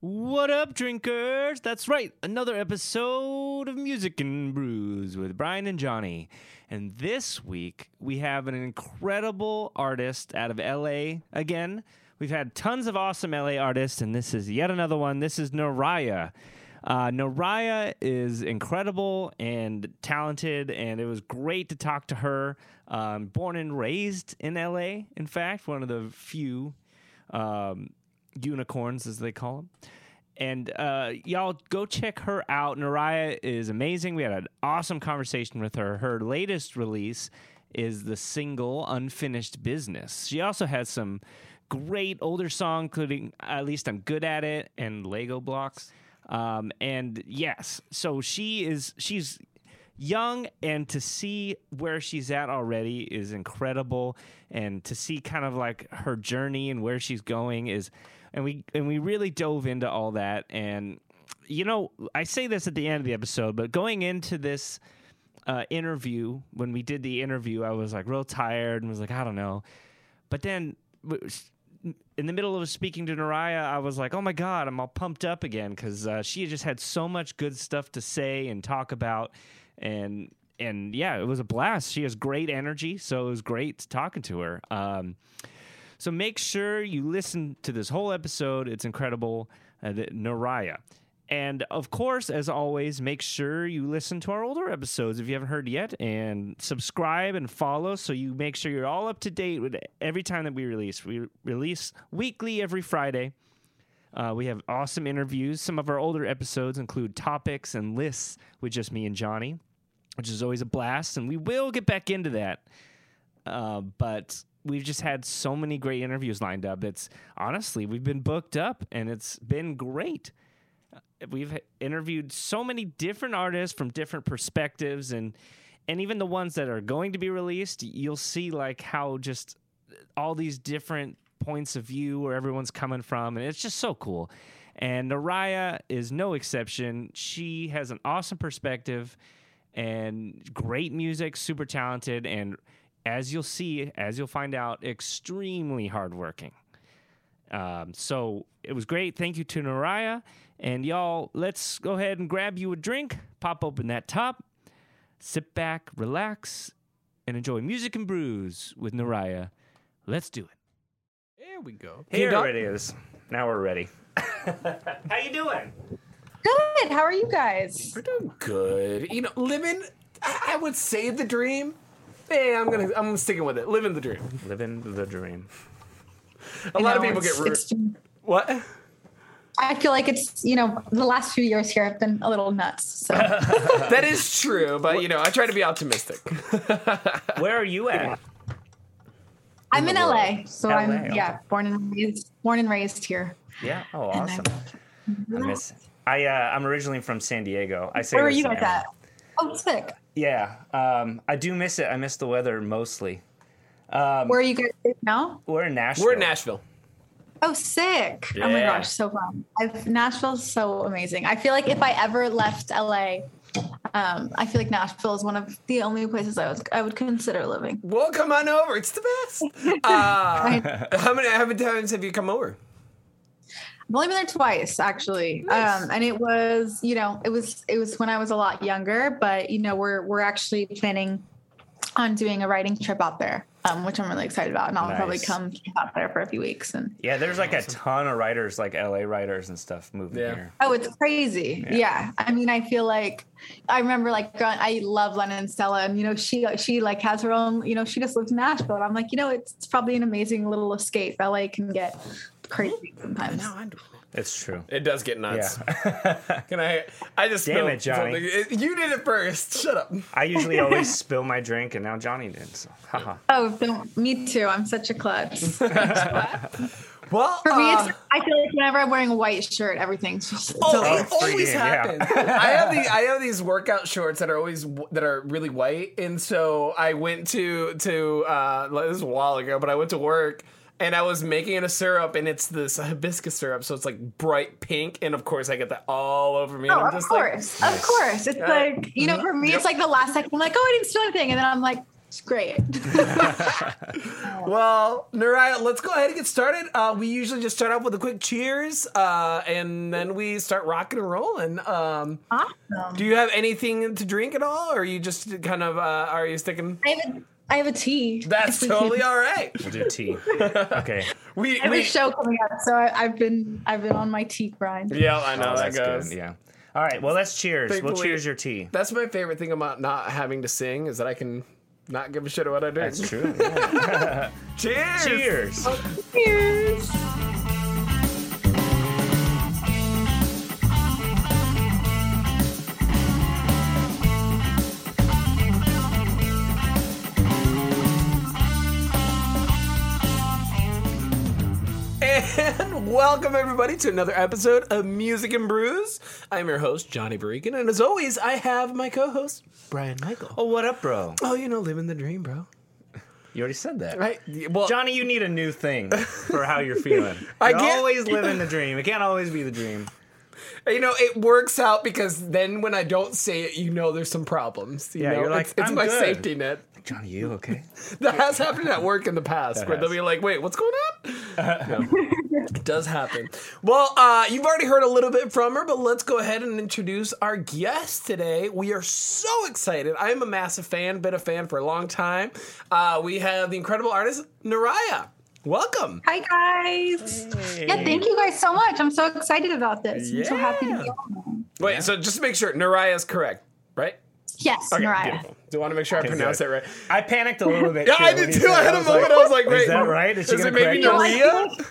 What up, drinkers? That's right, another episode of Music and Brews with Brian and Johnny. And this week, we have an incredible artist out of LA again. We've had tons of awesome LA artists, and this is yet another one. This is Naraya. Uh, Naraya is incredible and talented, and it was great to talk to her. Um, born and raised in LA, in fact, one of the few um, unicorns, as they call them. And uh, y'all go check her out. Naraya is amazing. We had an awesome conversation with her. Her latest release is the single Unfinished Business. She also has some great older song, including At Least I'm Good at It and Lego Blocks. Um, and yes, so she is she's young and to see where she's at already is incredible and to see kind of like her journey and where she's going is and we and we really dove into all that and you know i say this at the end of the episode but going into this uh, interview when we did the interview i was like real tired and was like i don't know but then in the middle of speaking to Naraya, I was like, "Oh my god, I'm all pumped up again" because uh, she just had so much good stuff to say and talk about, and and yeah, it was a blast. She has great energy, so it was great talking to her. Um, so make sure you listen to this whole episode; it's incredible. Uh, Naraya. And of course, as always, make sure you listen to our older episodes if you haven't heard yet, and subscribe and follow so you make sure you're all up to date with every time that we release. We release weekly every Friday. Uh, we have awesome interviews. Some of our older episodes include topics and lists with just me and Johnny, which is always a blast. And we will get back into that. Uh, but we've just had so many great interviews lined up. It's honestly, we've been booked up and it's been great. Uh, we've interviewed so many different artists from different perspectives and and even the ones that are going to be released you'll see like how just uh, all these different points of view where everyone's coming from and it's just so cool. And Naraya is no exception. She has an awesome perspective and great music super talented and as you'll see as you'll find out extremely hardworking um, so it was great. Thank you to Naraya. And y'all, let's go ahead and grab you a drink, pop open that top, sit back, relax, and enjoy music and brews with Naraya. Let's do it. There we go. Here King it is. Now we're ready. How you doing? Good. How are you guys? We're doing good. You know, living. I, I would say the dream. Hey, I'm gonna. I'm sticking with it. Living the dream. Living the dream. A You lot of know, people get it's- rude. it's- What? I feel like it's you know the last few years here have been a little nuts. So That is true, but you know, I try to be optimistic. Where are you at? I'm in the LA, so LA, I'm yeah born and raised born and raised here. Yeah. Oh, awesome. I'm- I miss. I uh, I'm originally from San Diego. I say Where are you guys now. at? Oh, sick. Yeah. Um, I do miss it. I miss the weather mostly. Um, Where are you guys now? we're in Nashville. We're in Nashville. Oh, sick! Oh my gosh, so fun. I've, Nashville's so amazing. I feel like if I ever left LA, um, I feel like Nashville is one of the only places I would I would consider living. Well, come on over. It's the best. Uh, how many how many times have you come over? I've only been there twice, actually, Nice. um, and it was, you know, it was it was when I was a lot younger. But you know, we're we're actually planning on doing a writing trip out there, um, which I'm really excited about, and I'll probably come out there for a few weeks. And Yeah, there's like a ton of writers, like LA writers and stuff, moving Yeah. here. oh, it's crazy. Yeah. Yeah. I mean, I feel like I remember like growing- I love Lennon Stella, and you know, she she like has her own, you know, she just lives in Nashville, and I'm like, you know, it's, it's probably an amazing little escape. LA can get crazy sometimes. It's true. It does get nuts. Yeah. Can I? I just Damn spilled it, Johnny. something. It- You did it first. Shut up. I usually always spill my drink, and now Johnny did. So, haha. Oh, don't, me too. I'm such a klutz. Well, For me, uh, it's, I feel like whenever I'm wearing a white shirt, everything's just Oh, okay. it always freaking, yeah. happens. I have these. I have these workout shorts that are always that are really white, and so I went to to uh, this was a while ago, but I went to work and I was making it a syrup, and it's this hibiscus syrup, so it's like bright pink, and of course I get that all over me. And Oh, I'm of just course, of course. It's Uh, like you know, for me, yep. it's like the last second. I'm like, oh, I didn't steal anything, and then I'm like, It's great. Well, Naraya, let's go ahead and get started. Uh, we usually just start off with a quick cheers, uh, and then we start rocking and rolling. Um, awesome. do you have anything to drink at all, or are you just kind of uh, are you sticking? I have a, I have a tea. That's If we can- totally all right. We'll do tea. Okay. We, I have we a show coming up, so I, I've been I've been on my tea grind. yeah, I know Oh, that goes. good. Yeah. All right. Well, let's cheers. We'll Thankfully- cheers your tea. That's my favorite thing about not having to sing is that I can not give a shit about what I do. That's true. yeah. Cheers. cheers. Cheers. Welcome everybody to another episode of Music and Brews. I'm your host Johnny Barican, and as always, I have my co-host Brian Michael. Oh, what up, bro? Oh, you know, living the dream, bro. You already said that. Right? Well, Johnny, you need a new thing for how you're feeling. I You're get- always living the dream. It can't always be the dream. you know, it works out because then when I don't say it, you know, there's some problems. You Yeah, know? you're like, it's, it's "I'm my good." safety net. Johnny, you okay? That has happened at work in the past, That where they'll be like, "Wait, what's going on?" Yeah. It does happen. Well, uh, you've already heard a little bit from her, but let's go ahead and introduce our guest today. We are so excited. I am a massive fan, been a fan for a long time. Uh, we have the incredible artist Naraya. Welcome. Hi guys. Yeah, thank you guys so much. I'm so excited about this. I'm so happy to be Yeah. on. Wait, so just to make sure, Naraya is correct, right? Yes, Okay, Mariah. beautiful. Do you want to make sure I pronounce good. it right? I panicked a little bit. Yeah, too I did too. I had a moment. I was like, "Wait, is that right? Is Is it maybe correct? Naria?"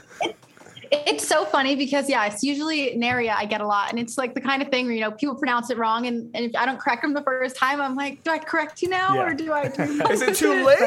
It's so funny because yeah, it's usually Naria I get a lot, and it's like the kind of thing where you know people pronounce it wrong, and, and if I don't correct them the first time, I'm like, do I correct you now Yeah. or do I? Do Is it too late?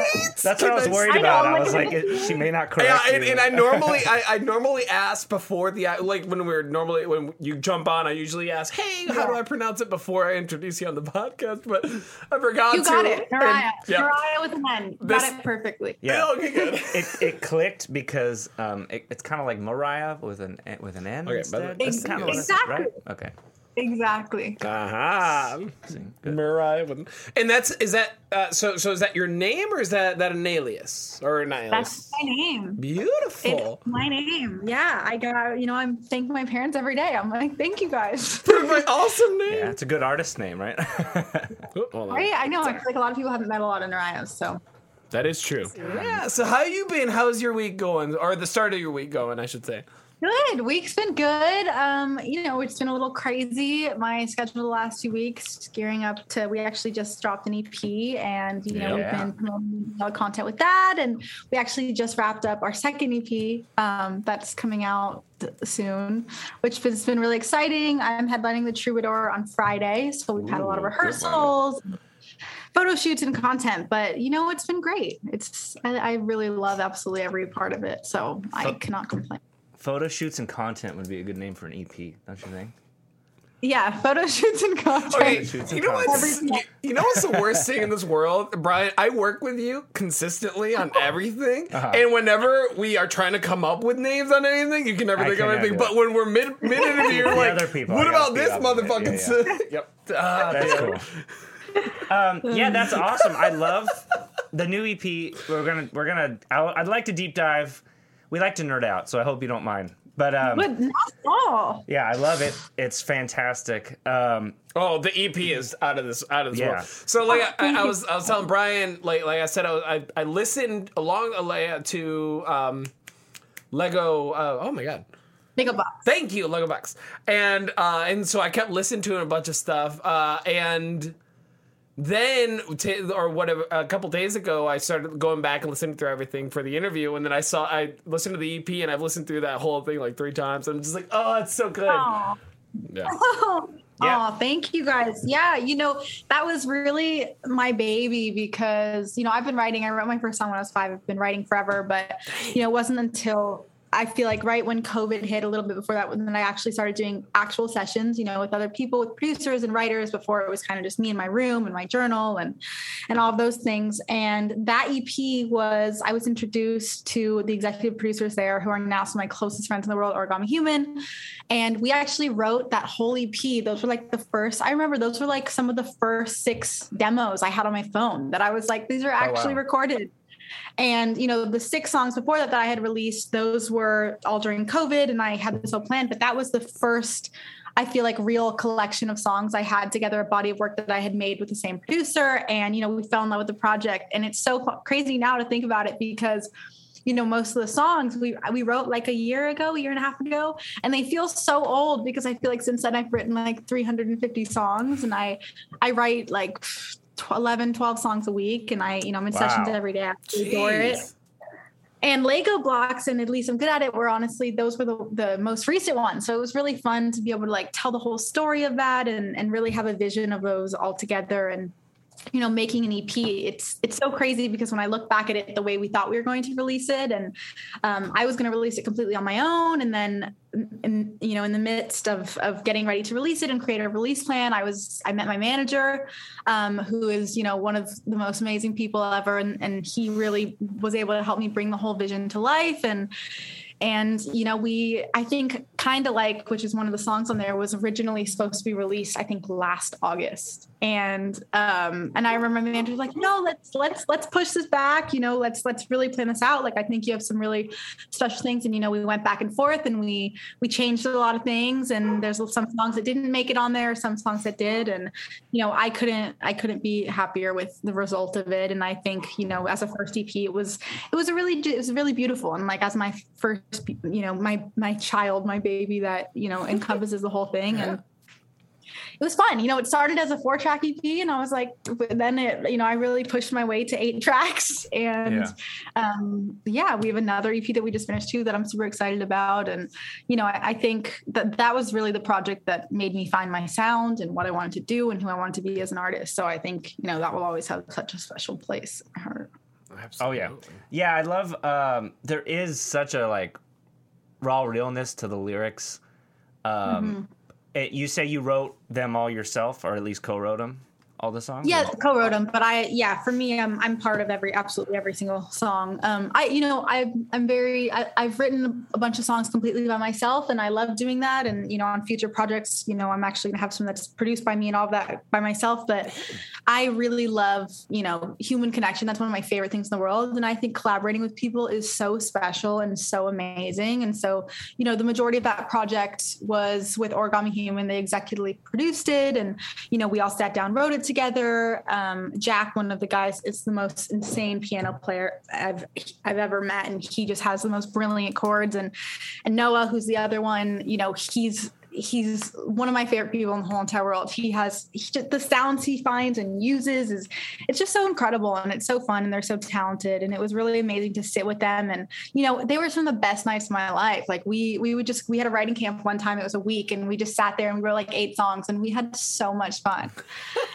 That's what I was worried I about. know, I was like- like, it, she may not correct Yeah, and, you. and I normally I, I normally ask before the like when we're normally when you jump on I usually ask hey how do I pronounce it before I introduce you on the podcast but I forgot You to got it, and- Mariah. yeah. Mariah with an N. This- got it perfectly. yeah. okay good it, it clicked because um, it, it's kind of like Mariah with an with an N Okay, instead. but That's Ex- kinda exactly. right? Okay. Exactly. aha See, good. Mariah with- and that's is that uh, so so is that your name or is that that an alias or an alias That's my name. beautiful It's my name. Yeah, I got. You know, I'm thanking my parents every day. I'm like, thank you guys. for my awesome name Yeah, it's a good artist name, right? Oh, hold on. Right? I know. I feel like a lot of people haven't met a lot of Narayas, so that is true yeah so how you been how's your week going or the start of your week going I should say good. Week's been good. Um, you know, it's been a little crazy. My schedule the last two weeks, gearing up to. We actually just dropped an EP, and you know, Yeah. we've been promoting a lot of content with that, and we actually just wrapped up our second EP. Um, that's coming out soon, which has been really exciting. I'm headlining the Troubadour on Friday, so we've had a lot of Ooh, good rehearsals. Photo shoots and content, but you know it's been great. It's I, I really love absolutely every part of it, so I cannot complain. Photo shoots and content would be a good name for an EP, don't you think? Yeah, photo shoots and content. Okay, Shoots you and know what's you, you know what's the worst thing in this world, Brian? I work with you consistently on everything, Uh-huh. and whenever we are trying to come up with names on anything, you can never I think of anything. But when we're mid mid interview, you're like, other people, "What I about this speed up a motherfucking?" Yeah, s- yep. Ah, That's damn. cool. Um, yeah, that's awesome. I love the new EP. We're gonna we're gonna. I'd like to deep dive. We like to nerd out, so I hope you don't mind. But um, But not all. yeah, I love it. It's fantastic. Um, Oh, the EP is out of this out of this Yeah. world. So like I, I was I was telling Brian like like I said I was, I, I listened along uh, to um, Lego. Uh, oh my god. Make a box. Thank you, Lego Box. And uh, and so I kept listening to a bunch of stuff. Uh, and then, t- or whatever, a couple days ago, I started going back and listening through everything for the interview. And then I saw, I listened to the EP, and I've listened through that whole thing like three times. I'm just like, oh, it's so good. Yeah. Yeah. Oh, thank you guys. Yeah, you know, that was really my baby because, you know, I've been writing, I wrote my first song when I was five. I've been writing forever, but, you know, it wasn't until I feel like right when COVID hit a little bit before that, then I actually started doing actual sessions, you know, with other people, with producers and writers. Before it was kind of just me in my room and my journal and and all of those things. And that EP was I was introduced to the executive producers there, who are now some of my closest friends in the world, Origami Human, and we actually wrote that whole EP. Those were like the first. I remember those were like some of the first six demos I had on my phone that I was like, these are actually oh, wow. recorded and you know, the six songs before that that I had released, those were all during COVID, and I had this all planned. But that was the first I feel like real collection of songs I had together, a body of work that I had made with the same producer. And, you know, we fell in love with the project. And it's so crazy now to think about it because, you know, most of the songs we we wrote like a year ago, a year and a half ago, and they feel so old because I feel like since then I've written like 350 songs and I I write like 11, 12 songs a week. And I, you know, I'm in wow. sessions every day. I adore it. And Lego blocks, and at least I'm good at it, were honestly, those were the, the most recent ones. So it was really fun to be able to like tell the whole story of that and, and really have a vision of those all together. And you know making an ep it's it's so crazy because when i look back at it the way we thought we were going to release it and um, i was going to release it completely on my own and then in you know in the midst of of getting ready to release it and create a release plan i was i met my manager um, who is you know one of the most amazing people ever and, and he really was able to help me bring the whole vision to life and and, you know, we, I think, kind of like, which is one of the songs on there, was originally supposed to be released, I think, last August. And um, and I remember my manager was like, no, let's let's let's push this back. You know, let's let's really plan this out. Like I think you have some really special things. And you know, we went back and forth and we we changed a lot of things. And there's some songs that didn't make it on there, some songs that did. And, you know, I couldn't I couldn't be happier with the result of it. And I think, you know, as a first EP, it was it was a really it was really beautiful. And like as my first you know my my child my baby that you know encompasses the whole thing and it was fun. You know, it started as a four track EP and I was like, then it, you know, I really pushed my way to eight tracks. And yeah. Um, yeah, we have another EP that we just finished too that I'm super excited about. And, you know, I, I, think that that was really the project that made me find my sound and what I wanted to do and who I wanted to be as an artist. So I think, you know, that will always have such a special place in my heart. Absolutely. Oh yeah. Yeah, I love um there is such a like raw realness to the lyrics. Um, mm-hmm. It, you say you wrote them all yourself, or at least co-wrote them all the songs? Yeah, co-wrote them, but I yeah, for me, I'm I'm part of every absolutely every single song. Um, I you know I I'm very I, I've written a bunch of songs completely by myself, and I love doing that. And you know, on future projects, you know, I'm actually gonna have some that's produced by me and all of that by myself. But I really love you know human connection. That's one of my favorite things in the world, and I think collaborating with people is so special and so amazing. And so you know, the majority of that project was with Origami Human. They executively produced it, and you know, we all sat down, wrote it together. Um, Jack, one of the guys, is the most insane piano player I've I've ever met, and he just has the most brilliant chords. And and Noah, who's the other one, you know, he's he's one of my favorite people in the whole entire world. He has he just, the sounds he finds and uses is it's just so incredible and it's so fun and they're so talented and it was really amazing to sit with them and you know they were some of the best nights of my life. Like we we would just we had a writing camp one time it was a week and we just sat there and we wrote like eight songs and we had so much fun.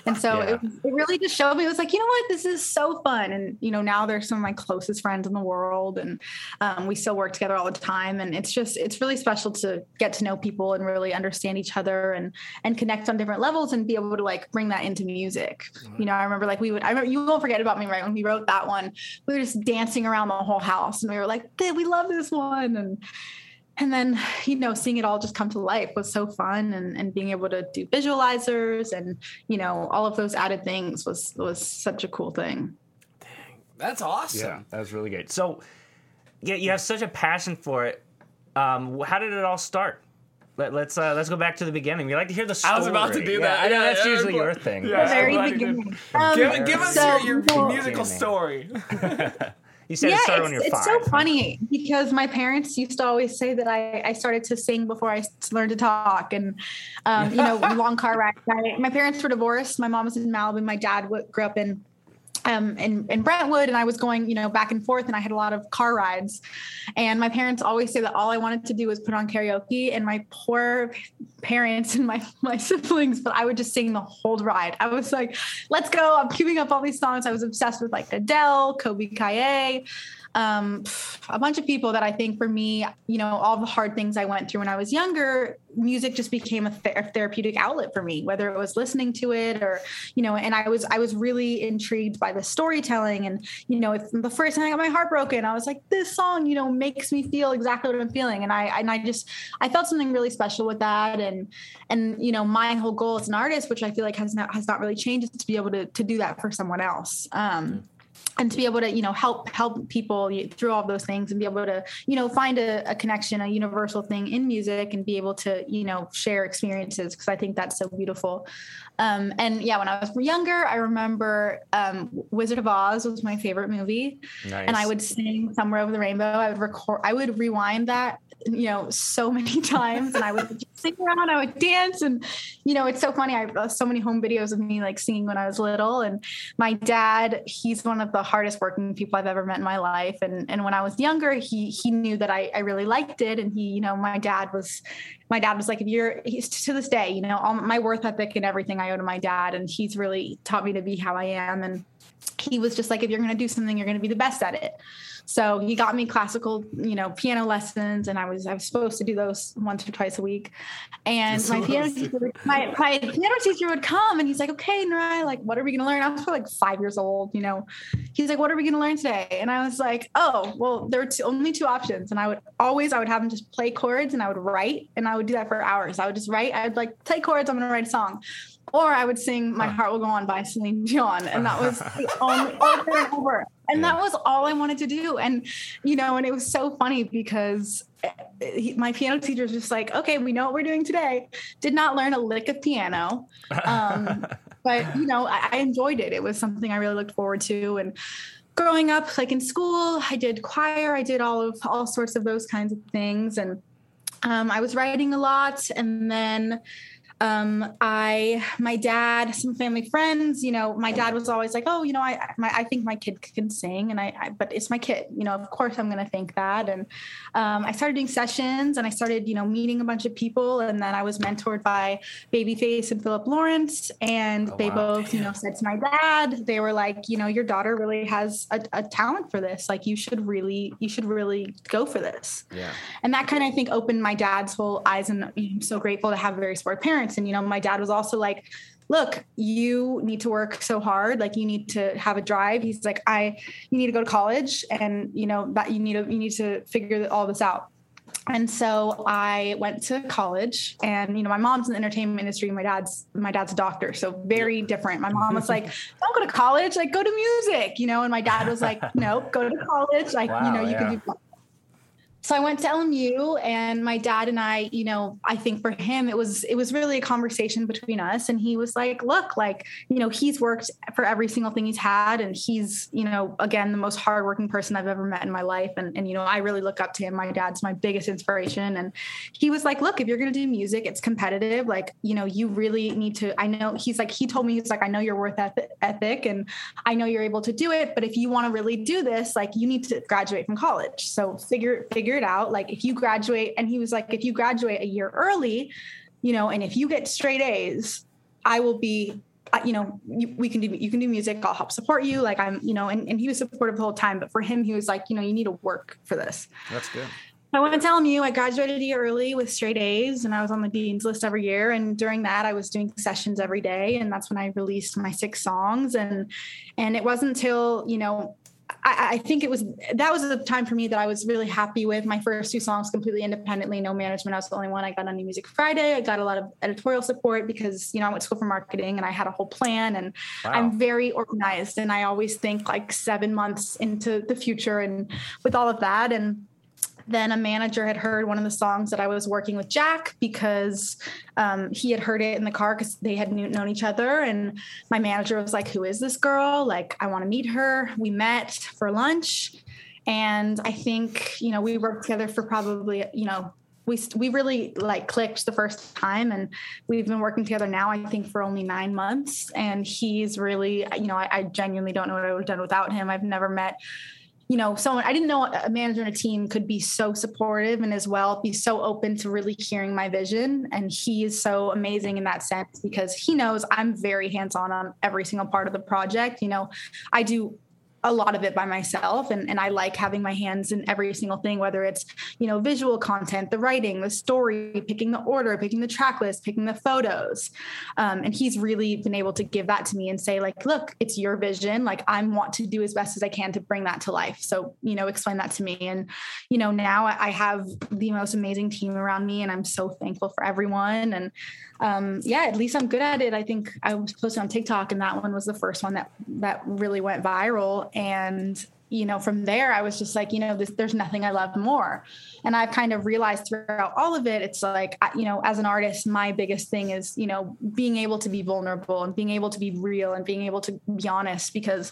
And so yeah. it, it really just showed me it was like you know what this is so fun and you know now they're some of my closest friends in the world and um, we still work together all the time and it's just it's really special to get to know people and really understand each other and and connect on different levels and be able to like bring that into music. Right. You know, I remember like we would I remember you won't forget about me, right? When we wrote that one, we were just dancing around the whole house and we were like, we love this one. And and then you know seeing it all just come to life was so fun and, and being able to do visualizers and you know all of those added things was was such a cool thing dang that's awesome yeah that was really good so yeah you have such a passion for it um, how did it all start let, us uh, let's go back to the beginning. We like to hear the story. I was about to do yeah, that. I know that's yeah, usually your thing. Yeah, very beginning. Um, give, give, us so, your, your musical story. you said yeah, it started when you're it's five. so funny because my parents used to always say that I, I started to sing before I learned to talk, and um, you know, long car ride. my parents were divorced. My mom was in Malibu. My dad grew up in um, in, in Brentwood and I was going, you know, back and forth and I had a lot of car rides. And my parents always say that all I wanted to do was put on karaoke and my poor parents and my, my siblings, but I would just sing the whole ride. I was like, let's go. I'm queuing up all these songs. I was obsessed with like Adele, Colbie Caillat. um, a bunch of people that I think for me, you know, all the hard things I went through when I was younger, music just became a, th- therapeutic outlet for me whether it was listening to it or you know and i was i was really intrigued by the storytelling and you know if the first time i got my heart broken i was like this song you know makes me feel exactly what i'm feeling. And i and i just i felt something really special with that. And and you know my whole goal as an artist which i feel like has not has not really changed is to be able to to do that for someone else. Um and to be able to you know help help people through all those things and be able to you know find a, a connection a universal thing in music and be able to you know share experiences because i think that's so beautiful. Um, and yeah when i was younger i remember um, wizard of oz was my favorite movie. Nice. and i would sing somewhere over the rainbow. I would record i would rewind that you know so many times and i would sing around i would dance and you know it's so funny i have so many home videos of me like singing when i was little and my dad he's one of the hardest working people i've ever met in my life and and when i was younger he he knew that i, I really liked it and he you know my dad was my dad was like if you're he's to this day you know all my worth ethic and everything i owe to my dad and he's really taught me to be how i am and he was just like if you're going to do something you're going to be the best at it so he got me classical, you know, piano lessons, and I was I was supposed to do those once or twice a week. And my piano teacher, would, my, my piano teacher would come, and he's like, "Okay, Narai, like, what are we going to learn?" I was like five years old, you know. He's like, "What are we going to learn today?" And I was like, "Oh, well, there were two, only two options." And I would always I would have him just play chords, and I would write, and I would do that for hours. I would just write. I'd like play chords. I'm going to write a song or I would sing "My Heart Will Go On" by Celine Dion, and that was the only over and over. And yeah. that was all I wanted to do. And you know, and it was so funny because eh, he, my piano teacher was just like, "Okay, we know what we're doing today." Did not learn a lick of piano, um, but you know, I, I enjoyed it. It was something I really looked forward to, and growing up like in school i did choir i did all of all sorts of those kinds of things and um, i was writing a lot and then um, I, my dad, some family friends, you know, my dad was always like, oh, you know, I, my, I think my kid can sing and I, I but it's my kid, you know, of course I'm going to think that. And, um, I started doing sessions and I started, you know, meeting a bunch of people. And then I was mentored by Babyface and Philip Lawrence. And oh, they wow. both, you know, said to my dad, they were like, you know, your daughter really has a, a talent for this. Like you should really, you should really go for this. Yeah. And that kind of, I think, opened my dad's whole eyes. And I'm so grateful to have a very supportive parents parents. And you know my dad was also like look you need to work so hard. Like you need to have a drive. He's like i you need to go to college and you know that you need to you need to figure all this out. And so I went to college and you know my mom's in the entertainment industry. My dad's my dad's a doctor. So very different. My mom was like don't go to college. Like go to music you know? And my dad was like no go to college. Like wow, you know you yeah. can do so I went to LMU and my dad and I, you know, I think for him it was it was really a conversation between us. And he was like, look, like, you know, he's worked for every single thing he's had. And he's, you know, again, the most hardworking person I've ever met in my life. And and you know, I really look up to him. My dad's my biggest inspiration. And he was like, look, if you're going to do music, it's competitive, like, you know, you really need to I know he's like he told me he's like I know your worth ethic and I know you're able to do it, but if you want to really do this, like you need to graduate from college. So figure figure figure it out. Like if you graduate, and he was like, if you graduate a year early, you know, and if you get straight A's, I will be uh, you know, you, we can do, you can do music. I'll help support you. Like I'm, you know, and, and he was supportive the whole time, but for him, he was like, you know, you need to work for this. That's good. I want to tell you, I graduated a year early with straight A's, and I was on the dean's list every year. And during that, I was doing sessions every day, and that's when I released my six songs. And and it wasn't until you know I, I, think it was that was the time for me that I was really happy with my first two songs completely independently, no management. I was the only one. I got on New Music Friday. I got a lot of editorial support because you know I went to school for marketing and I had a whole plan. And wow. I'm very organized, and I always think like seven months into the future, and with all of that and then a manager had heard one of the songs that I was working with Jack because um, he had heard it in the car because they had known each other. And my manager was like, Who is this girl? Like, I want to meet her. We met for lunch. And I think, you know, we worked together for probably, you know, we we really like clicked the first time and we've been working together now i think for only nine months and he's really you know I, I genuinely don't know what i would have done without him i've never met you know, someone I didn't know a manager and a team could be so supportive and as well be so open to really hearing my vision. And he is so amazing in that sense because he knows I'm very hands on on every single part of the project. You know, I do a lot of it by myself and, and I like having my hands in every single thing, whether it's, you know, visual content, the writing, the story, picking the order, picking the track list, picking the photos. Um, and he's really been able to give that to me and say like, look, it's your vision. Like I want to do as best as I can to bring that to life. So, you know, explain that to me. And, you know, now I have the most amazing team around me and I'm so thankful for everyone. And um, yeah, at least I'm good at it. I think I was posted on TikTok and that one was the first one that that really went viral. And you know, from there, I was just like, you know, this, there's nothing I love more. And I've kind of realized throughout all of it, it's like, you know, as an artist, my biggest thing is, you know, being able to be vulnerable and being able to be real and being able to be honest. Because,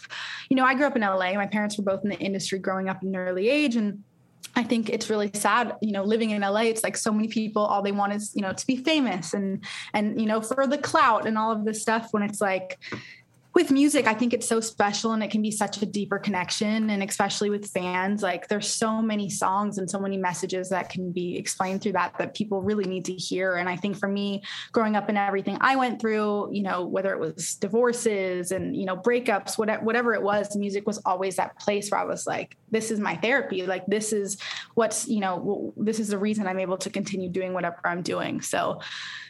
you know, I grew up in LA. My parents were both in the industry growing up in an early age. And I think it's really sad, you know, living in LA, it's like so many people, all they want is, you know, to be famous and, and, you know, for the clout and all of this stuff when it's like, with music, I think it's so special and it can be such a deeper connection. And especially with fans, like there's so many songs and so many messages that can be explained through that that people really need to hear. And I think for me, growing up and everything I went through, you know, whether it was divorces and, you know, breakups, whatever, it was, music was always that place where I was like, this is my therapy. Like, this is what's, you know, this is the reason I'm able to continue doing whatever I'm doing. So,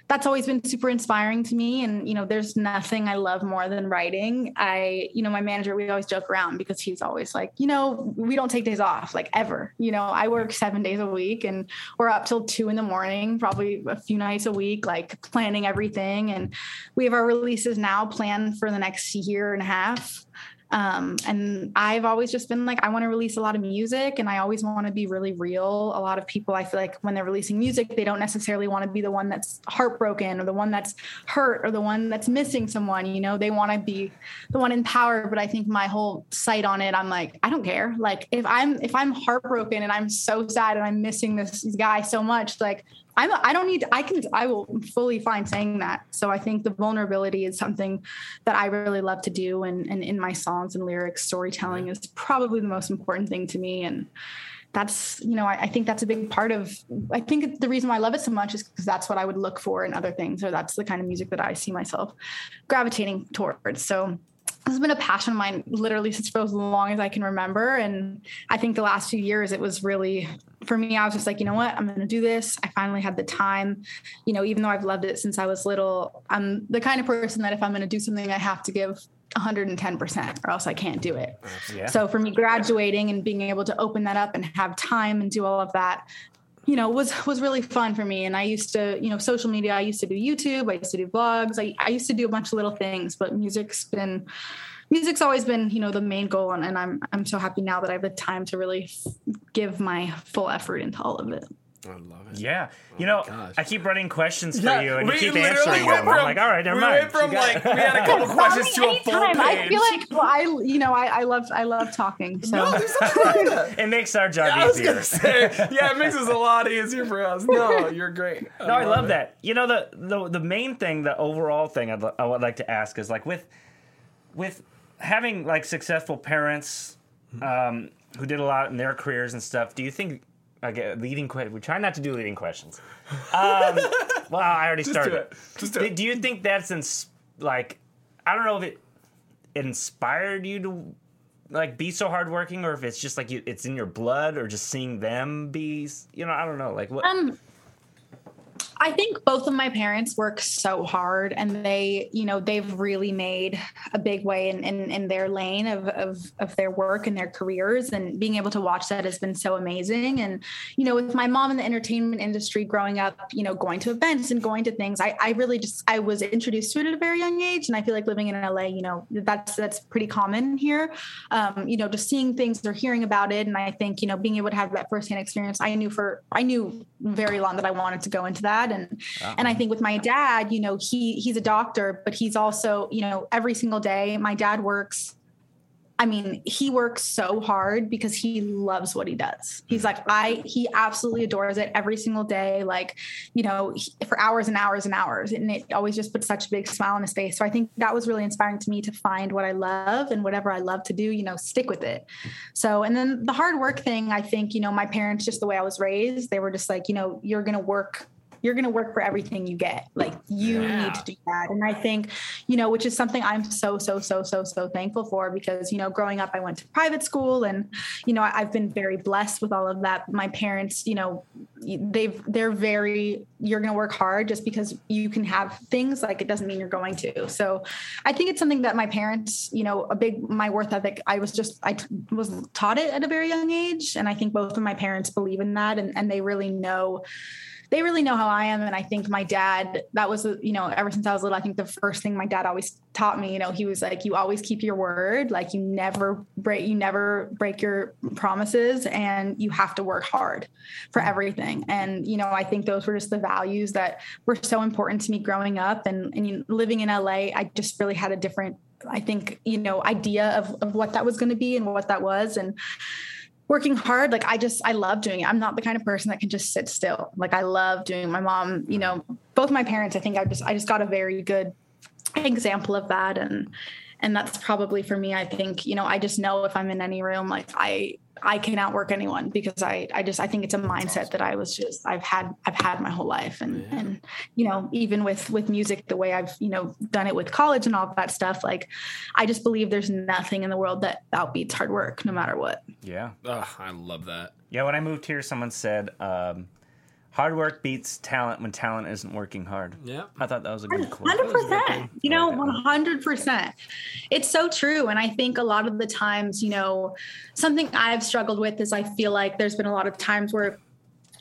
that's always been super inspiring to me. And, you know, there's nothing I love more than writing. I, you know, my manager, we always joke around because he's always like, you know, we don't take days off, like ever. You know, I work seven days a week and we're up till two in the morning, probably a few nights a week, like planning everything. And we have our releases now planned for the next year and a half. Um, and I've always just been like, I want to release a lot of music and I always want to be really real. A lot of people, I feel like when they're releasing music, they don't necessarily want to be the one that's heartbroken or the one that's hurt or the one that's missing someone. You know, they want to be the one in power. But I think my whole sight on it, I'm like, I don't care. Like if I'm if I'm heartbroken and I'm so sad and I'm missing this guy so much, like I'm I don't need I can I will fully fine saying that. So I think the vulnerability is something that I really love to do and and in my songs and lyrics storytelling is probably the most important thing to me and that's you know I, I, think that's a big part of i think the reason why i love it so much is because that's what i would look for in other things or that's the kind of music that i see myself gravitating towards so this has been a passion of mine literally since for as long as I can remember. And I think the last few years, it was really, for me, I was just like, you know what, I'm going to do this. I finally had the time, you know, even though I've loved it since I was little, I'm the kind of person that if I'm going to do something, I have to give 110% or else I can't do it. Yeah. So for me, graduating and being able to open that up and have time and do all of that, you know was was really fun for me and i used to you know social media i used to do youtube i used to do blogs i, I used to do a bunch of little things but music's been music's always been you know the main goal and, and i'm i'm so happy now that i have the time to really give my full effort into all of it I love it. Yeah. Oh you oh know, gosh. I keep running questions for yeah, you and you keep answering them. From, I'm like, all right, never we mind. Went from like we had a couple questions to a full page. I feel like well, I you know, I, I love I love talking. So no, it makes our job yeah, easier. Say, yeah, it makes us a lot easier for us. No, you're great. I no, love I love it. that. You know, the, the the main thing, the overall thing I'd, I would like to ask is like with with having like successful parents um, who did a lot in their careers and stuff, do you think Okay, leading question. We try not to do leading questions. Um, well, I already Just started. Do, it. Just do, it. do you think that's ins- like? I don't know if it inspired you to like be so hardworking, or if it's just like you, it's in your blood, or just seeing them be. You know, I don't know. Like what? Um, I think both of my parents work so hard and they, you know, they've really made a big way in, in, in, their lane of, of, of their work and their careers. And being able to watch that has been so amazing. And, you know, with my mom in the entertainment industry growing up, you know, going to events and going to things, I, I really just, I was introduced to it at a very young age. And I feel like living in LA, you know, that's, that's pretty common here. Um, you know, just seeing things or hearing about it. And I think, you know, being able to have that firsthand experience, I knew for, I knew very long that I wanted to go into that and uh-huh. and I think with my dad, you know, he he's a doctor, but he's also, you know, every single day my dad works I mean, he works so hard because he loves what he does. He's like, I, he absolutely adores it every single day, like, you know, for hours and hours and hours. And it always just puts such a big smile on his face. So I think that was really inspiring to me to find what I love and whatever I love to do, you know, stick with it. So, and then the hard work thing, I think, you know, my parents, just the way I was raised, they were just like, you know, you're going to work you're going to work for everything you get. Like you Yeah. need to do that. And I think, you know, which is something I'm so, so, so, so, so thankful for because, you know, growing up, I went to private school and, you know, I- I've been very blessed with all of that. My parents, you know, they've, they're very, you're going to work hard just because you can have things like it doesn't mean you're going to. So I think it's something that my parents, you know, a big, my worth ethic, I was just, I t- was taught it at a very young age. And I think both of my parents believe in that and, and they really know they really know how I am. And I think my dad, that was, you know, ever since I was little, I think the first thing my dad always taught me, you know, he was like, you always keep your word. Like you never break, you never break your promises and you have to work hard for mm-hmm. everything. And, you know, I think those were just the values that were so important to me growing up and, and you know, living in LA. I just really had a different, I think, you know, idea of, of what that was going to be and what that was. And, working hard like i just i love doing it. I'm not the kind of person that can just sit still. Like i love doing my mom you know both my parents i think i just i just got a very good example of that. And and that's probably for me i think you know i just know if i'm in any room like i i can outwork anyone because i i just i think it's a mindset that i was just i've had i've had my whole life and and you know even with with music the way i've you know done it with college and all that stuff like i just believe there's nothing in the world that outbeats hard work no matter what Yeah. Ugh, I love that. Yeah, when I moved here, someone said, um, hard work beats talent when talent isn't working hard. Yeah. I thought that was a good quote. Hundred percent. You know, I like one that hundred percent. It's so true, and I think a lot of the times, you know, something I've struggled with is I feel like there's been a lot of times where.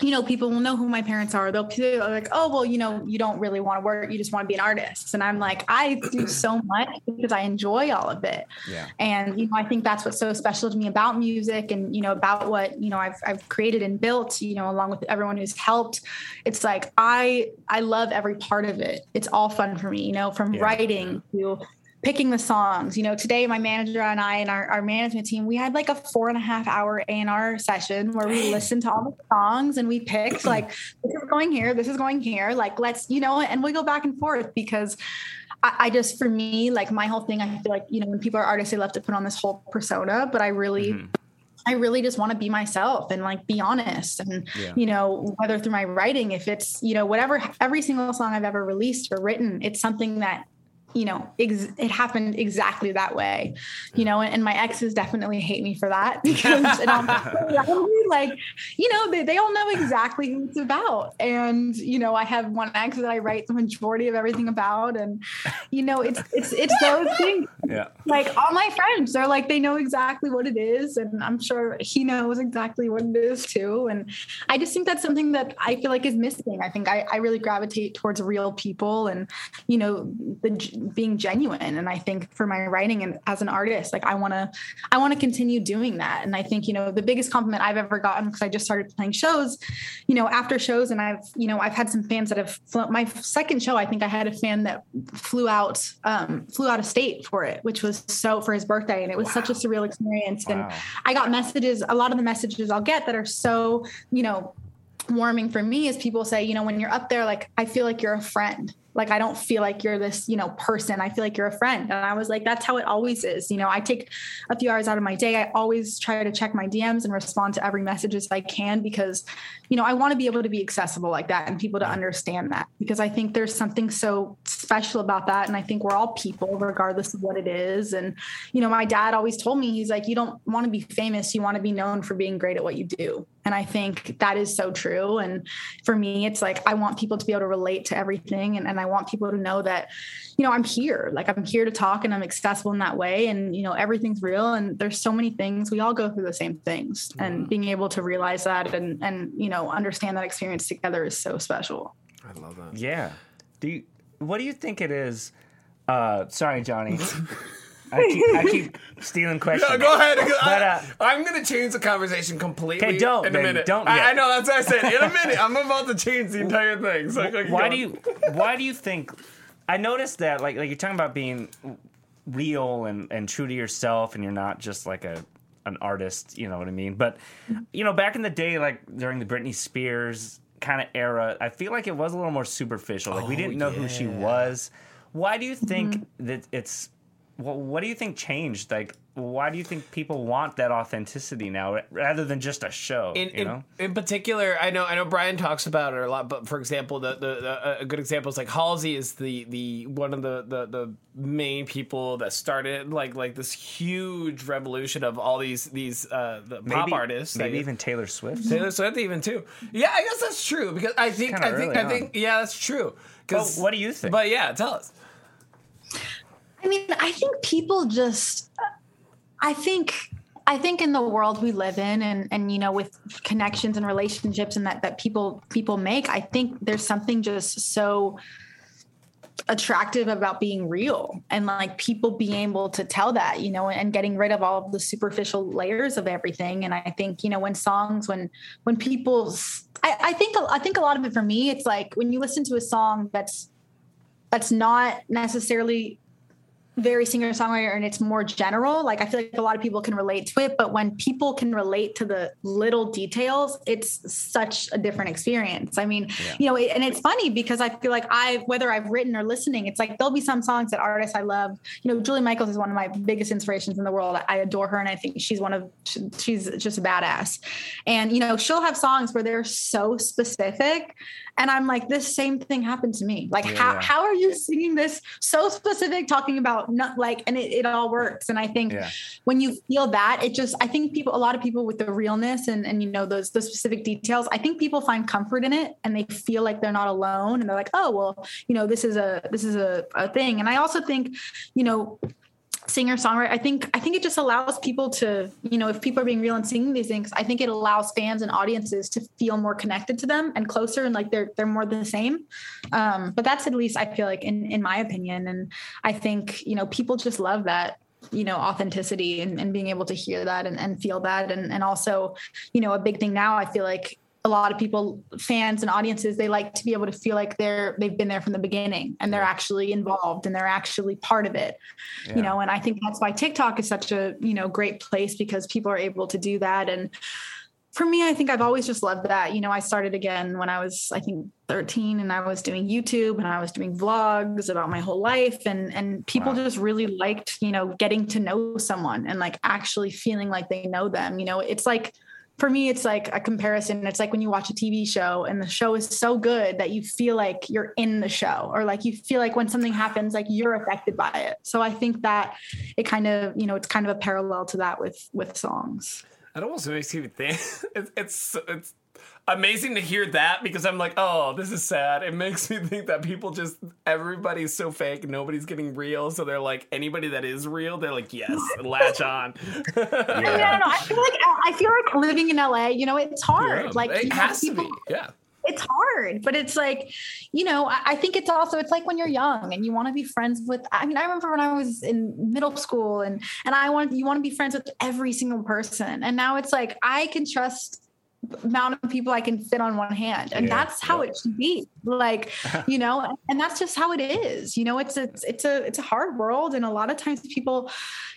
You know, people will know who my parents are. They'll be like, "Oh, well, you know, you don't really want to work. You just want to be an artist." And I'm like, I do so much because I enjoy all of it. Yeah. And you know, I think that's what's so special to me about music, and you know, about what you know I've I've created and built. You know, along with everyone who's helped. It's like I I love every part of it. It's all fun for me. You know, from Yeah. writing to picking the songs. You know, today my manager and I and our, our management team, we had like a four and a half hour A and R session where we listened to all the songs and we picked like this is going here, this is going here. Like let's, you know, and we go back and forth because I, I just for me, like my whole thing, I feel like, you know, when people are artists, they love to put on this whole persona, but I really Mhm. I really just want to be myself and like be honest. And, Yeah. you know, whether through my writing, if it's, you know, whatever, every single song I've ever released or written, it's something that, you know, ex- it happened exactly that way, you know, and, and my exes definitely hate me for that because and I'm like, you know, they, they all know exactly who it's about. And, you know, I have one ex that I write the majority of everything about. And, you know, it's, it's, it's those things Yeah. like all my friends they're like they know exactly what it is and i'm sure he knows exactly what it is too and i just think that's something that i feel like is missing i think i, I really gravitate towards real people and you know the being genuine. And i think for my writing and as an artist like i want to i want to continue doing that. And i think you know the biggest compliment i've ever gotten because i just started playing shows you know after shows and i've you know i've had some fans that have flown my second show i think i had a fan that flew out um flew out of state for it which was so for his birthday. And it was such a surreal experience. And i got messages a lot of the messages i'll get that are so you know warming for me is people say you know when you're up there like i feel like you're a friend like i don't feel like you're this you know person. I feel like you're a friend. And i was like that's how it always is you know i take a few hours out of my day. I always try to check my dms and respond to every message as i can because you know i want to be able to be accessible like that and people to understand that because i think there's something so special about that and i think we're all people regardless of what it is. And you know my dad always told me he's like you don't want to be famous. You want to be known for being great at what you do and i think that is so true and for me it's like i want people to be able to relate to everything and, and i want people to know that you know i'm here like i'm here to talk and i'm accessible in that way and you know everything's real and there's so many things we all go through the same things and being able to realize that and and you know understand that experience together is so special I love that. Yeah. Do you, what do you think it is? Uh, sorry, Johnny. I keep, I keep stealing questions. No, go ahead. Go- But, I, uh, I'm going to change the conversation completely. Okay, don't, in a then. minute. Don't I. I know that's what I said. In a minute, I'm about to change the entire thing. So why do you why do you think i noticed that like like you're talking about being real and and true to yourself and you're not just like a an artist you know what i mean but you know back in the day like during the britney spears kind of era i feel like it was a little more superficial like we Oh, didn't know who she was why do you think Mm-hmm. that it's well, what do you think changed? Like, why do you think people want that authenticity now rather than just a show? In, you know, in particular, I know I know Brian talks about it a lot, but for example, the, the, the a good example is like Halsey is the the one of the, the the main people that started like like this huge revolution of all these these uh the pop artists, maybe like, even Taylor Swift. Taylor Swift even too. Yeah, I guess that's true because I think I think I think yeah, that's true. Well, 'Cause- what do you think? But yeah, tell us. I mean, I think people just, I think, I think in the world we live in, and and you know, with connections and relationships, and that that people people make, I think there's something just so attractive about being real and like people being able to tell that you know and getting rid of all of the superficial layers of everything. And i think you know when songs when when people's I, I think i think a lot of it for me it's like when you listen to a song that's that's not necessarily very singer songwriter and it's more general like i feel like a lot of people can relate to it but when people can relate to the little details it's such a different experience. I mean Yeah. you know it, and it's funny because i feel like i whether i've written or listening it's like there'll be some songs that artists i love you know Julia Michaels is one of my biggest inspirations in the world. I adore her and i think she's one of she's just a badass. And you know she'll have songs where they're so specific and i'm like this same thing happened to me. Like Yeah, how, how are you singing this so specific talking about not like and it, it all works. And i think Yeah. when you feel that it just i think people a lot of people with the realness and and you know those those specific details i think people find comfort in it and they feel like they're not alone and they're like oh well you know this is a this is a, a thing. And i also think you know singer songwriter i think i think it just allows people to you know if people are being real and singing these things i think it allows fans and audiences to feel more connected to them and closer and like they're they're more the same. Um but that's at least i feel like in in my opinion. And i think you know people just love that you know authenticity and, and being able to hear that and, and feel that. And and also you know a big thing now i feel like a lot of people fans and audiences they like to be able to feel like they're they've been there from the beginning and they're actually involved and they're actually part of it. Yeah. you know and i think that's why tiktok is such a you know great place because people are able to do that. And for me i think i've always just loved that. You know i started again when i was i think 13 and i was doing youtube and i was doing vlogs about my whole life. And and people Wow. just really liked you know getting to know someone and like actually feeling like they know them. You know it's like for me it's like a comparison. It's like when you watch a tv show and the show is so good that you feel like you're in the show or like you feel like when something happens like you're affected by it. So i think that it kind of you know it's kind of a parallel to that with with songs. It almost makes me think it's it's it's amazing to hear that because I'm like, oh, this is sad. It makes me think that people just everybody's so fake, nobody's getting real. So they're like, anybody that is real, they're like, yes, latch on. I, mean, I don't know. I feel like I feel like living in LA, you know, it's hard. Yeah, like it know, has to be, yeah. it's hard, but it's like, you know, I, I think it's also it's like when you're young and you want to be friends with. I mean, I remember when I was in middle school and and I want you want to be friends with every single person, and now it's like I can trust the amount of people I can fit on one hand, and Yeah, that's how yeah. it should be. Like, you know, and that's just how it is. You know, it's it's it's a it's a hard world, and a lot of times people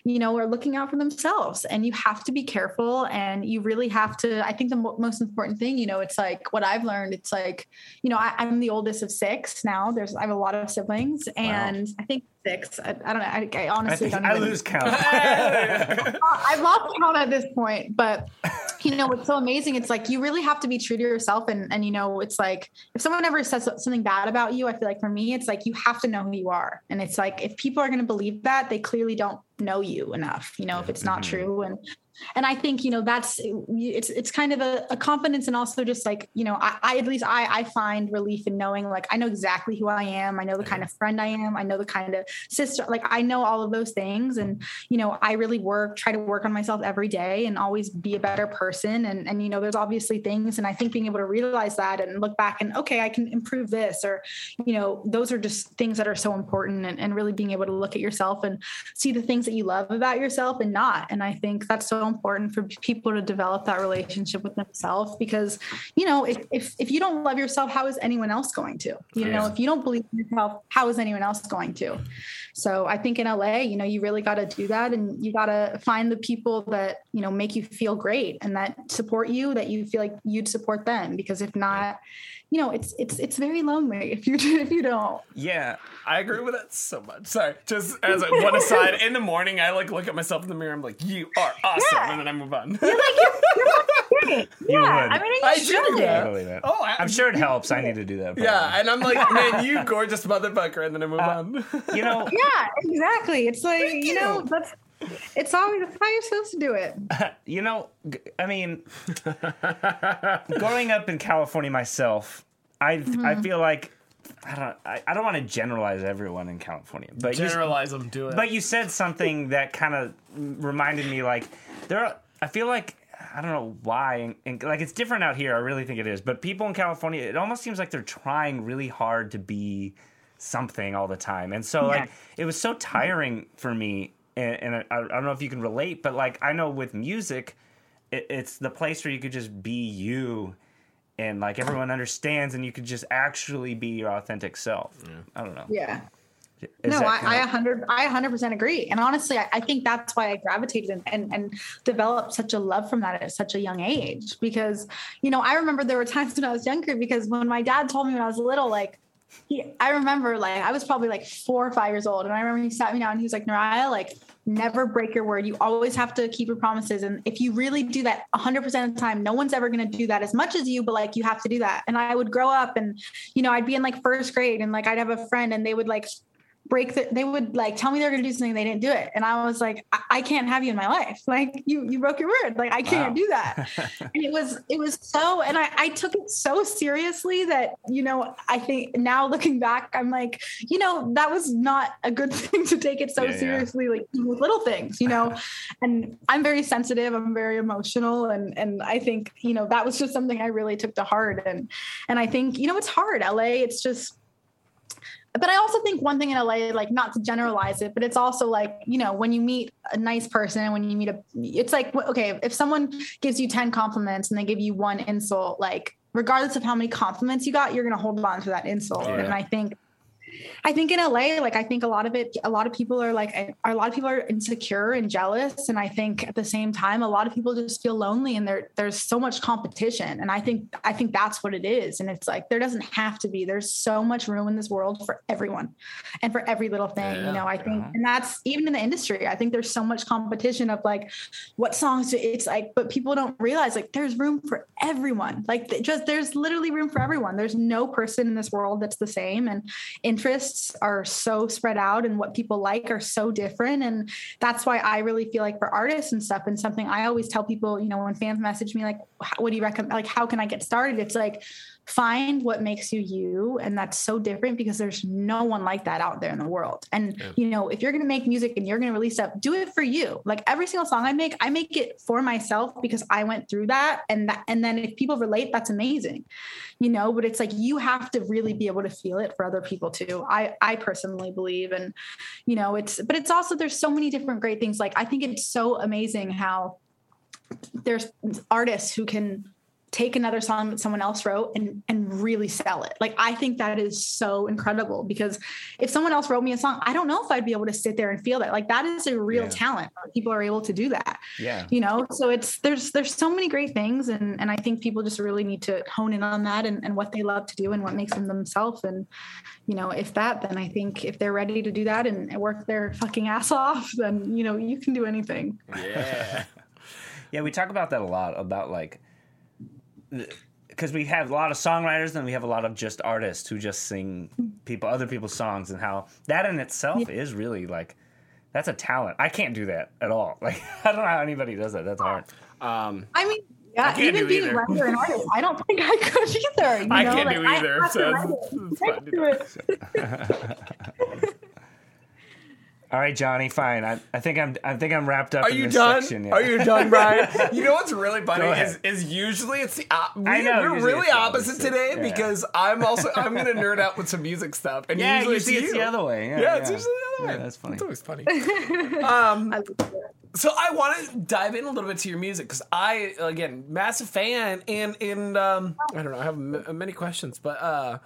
you know, are looking out for themselves. And you have to be careful and you really have to. I think the mo- most important thing, you know, it's like what I've learned, it's like, you know, I, I'm the oldest of six now. There's, I have a lot of siblings and I think six. I, I don't know. I, I I honestly think don't I even- lose count. I've lost count at this point, but you know what's so amazing? It's like you really have to be true to yourself, and and you know it's like if someone ever says something bad about you, I feel like for me, it's like you have to know who you are, and it's like if people are going to believe that, they clearly don't know you enough. You know, if it's not Mhm. true, and and I think you know that's it's it's kind of a, a confidence and also just like you know I, I at least I I find relief in knowing like I know exactly who I am. I know the kind of friend I am. I know the kind of sister. Like I know all of those things, and you know I really work try to work on myself every day and always be a better person. And and you know there's obviously things, and I think being able to realize that and look back and okay I can improve this or you know those are just things that are so important and, and really being able to look at yourself and see the things that you love about yourself and not. And I think that's so important for people to develop that relationship with themselves because, you know, if, if, if you don't love yourself, how is anyone else going to? You know, if you don't believe in yourself, how is anyone else going to? So I think in LA, you know, you really got to do that and you got to find the people that, you know, make you feel great and that support you, that you feel like you'd support them. Because if not, you know, it's it's it's very lonely if you if you don't. Yeah. I agree with that so much. Sorry, just as a one aside, in the morning I like look at myself in the mirror. I'm like, "You are awesome," Yeah. and then I move on. You're like, you're, you're great. You yeah, would. I mean, you I do should. that. I believe it. Oh, I- I'm sure it helps. I need to do that. yeah, and I'm like, "Man, you gorgeous motherfucker," and then I move Uh, on. You know, Yeah, exactly. It's like you, know that's it's always that's how you're supposed to do it. you know, I mean, growing up in California myself, I Mm-hmm. I feel like I don't I, I don't want to generalize everyone in California, but you, Generalize them, do it. but you said something that kind of reminded me like there are, I feel like I don't know why and, and, like it's different out here I really think it is but people in California it almost seems like they're trying really hard to be something all the time and so like it was so tiring for me and, and I, I don't know if you can relate but like I know with music it, it's the place where you could just be you and like everyone understands and you could just actually be your authentic self I don't know Yeah. Is no, that I, I a hundred, I a hundred percent agree. And honestly, I, I think that's why I gravitated and, and, and developed such a love from that at such a young age. Because, you know, I remember there were times when I was younger because when my dad told me when I was little, like, he, I remember like I was probably like four or five years old, and I remember he sat me down and he was like, Naraya, like, never break your word. You always have to keep your promises, and if you really do that 100 percent of the time, no one's ever going to do that as much as you. But like, you have to do that. And I would grow up, and you know, I'd be in like first grade, and like I'd have a friend, and they would like break the, they would like tell me they were going to do something they didn't do it. And i was like I, I can't have you in my life. Like you you broke your word. Like i can't Wow. do that. And it was it was so and I, I took it so seriously that you know i think now looking back i'm like you know that was not a good thing to take it so Yeah, yeah. seriously like with little things you know? And i'm very sensitive i'm very emotional and and i think you know that was just something i really took to heart. And and i think you know it's hard. La it's just but I also think one thing in LA, like not to generalize it, but it's also like, you know, when you meet a nice person, and when you meet a, it's like, okay, if someone gives you 10 compliments and they give you one insult, like, regardless of how many compliments you got, you're going to hold on to that insult. Yeah. And I think, I think in LA, like I think a lot of it, a lot of people are like, a lot of people are insecure and jealous, and I think at the same time, a lot of people just feel lonely, and there there's so much competition, and I think I think that's what it is, and it's like there doesn't have to be. There's so much room in this world for everyone, and for every little thing. Yeah, you know, I think, yeah. and that's even in the industry. I think there's so much competition of like what songs. do- It's like, but people don't realize like there's room for everyone. Like just there's literally room for everyone. There's no person in this world that's the same, and interests are so spread out and what people like are so different. And that's why i really feel like for artists and stuff and something i always tell people you know when fans message me like what do you recommend? Like how can i get started? It's like find what makes you you and that's so different because there's no one like that out there in the world. And you know if you're going to make music and you're going to release stuff do it for you. Like every single song i make i make it for myself because i went through that and that and then if people relate that's amazing you know? But it's like you have to really be able to feel it for other people too i i personally believe. And you know it's but it's also there's so many different great things. Like i think it's so amazing how there's artists who can take another song that someone else wrote and and really sell it. Like I think that is so incredible because if someone else wrote me a song, I don't know if I'd be able to sit there and feel that. Like that is a real Yeah. talent. People are able to do that. yeah You know, so it's there's there's so many great things and and I think people just really need to hone in on that and, and what they love to do and what makes them themselves. And you know, if that, then I think if they're ready to do that and work their fucking ass off, then you know, you can do anything. yeah. Yeah, we talk about that a lot about like because we have a lot of songwriters and we have a lot of just artists who just sing people other people's songs and how that in itself is really like that's a talent. I can't do that at all. Like I don't know how anybody does that. That's hard. Um, I mean, yeah, can't even do being either. a writer and artist, I don't think I could either. you I know? can't Like, do either, have to so write it. it's fine to I have to do it. All right, Johnny, fine. I, I think I'm I think I'm wrapped up Are in you this done? section. yeah. Are you done, Brian? you know what's really funny is, is usually it's the op- we, I know, we're really it's opposite opposite, today yeah. because I'm also I'm gonna nerd out with some music stuff and Yeah, usually, usually it's, it's you. the other way. Yeah, Yeah, it's usually the other Yeah, way. that's funny. It's always funny. um, I love it. so I want to dive in a little bit to your music because I again massive fan and and um, I don't know I have m- many questions but uh,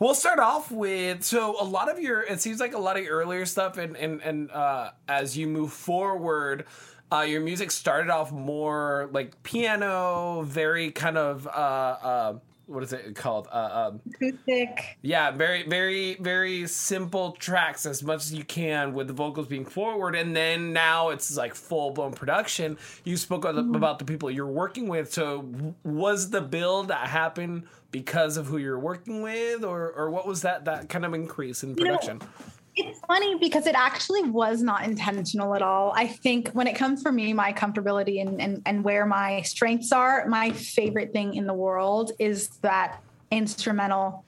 we'll start off with so a lot of your it seems like a lot of your earlier stuff and and and uh, as you move forward. Uh, your music started off more like piano, very kind of uh, uh, what is it called? Uh, um, Acoustic. yeah, very, very, very simple tracks as much as you can with the vocals being forward, and then now it's like full blown production. You spoke about the- about the people you're working with. So, was the build that happened because of who you're working with, or or what was that that kind of increase in You know, production? It's funny because it actually was not intentional at all. I think when it comes for me, my comfortability and, and, and where my strengths are, my favorite thing in the world is that instrumental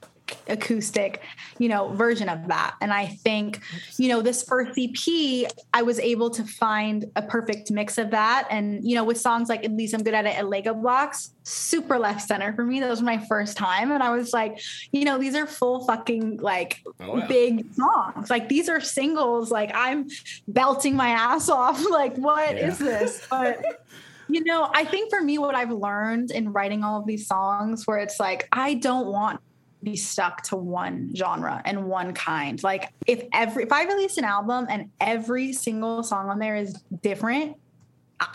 acoustic you know version of that. And i think you know this first ep i was able to find a perfect mix of that. And you know with songs like at least i'm good at it at lego blocks super left center for me. That was my first time. And i was like you know these are full fucking like Oh, yeah. big songs. Like these are singles. Like i'm belting my ass off. Like what is Yeah. this? But you know i think for me what i've learned in writing all of these songs where it's like i don't want be stuck to one genre and one kind. Like if every if i release an album and every single song on there is different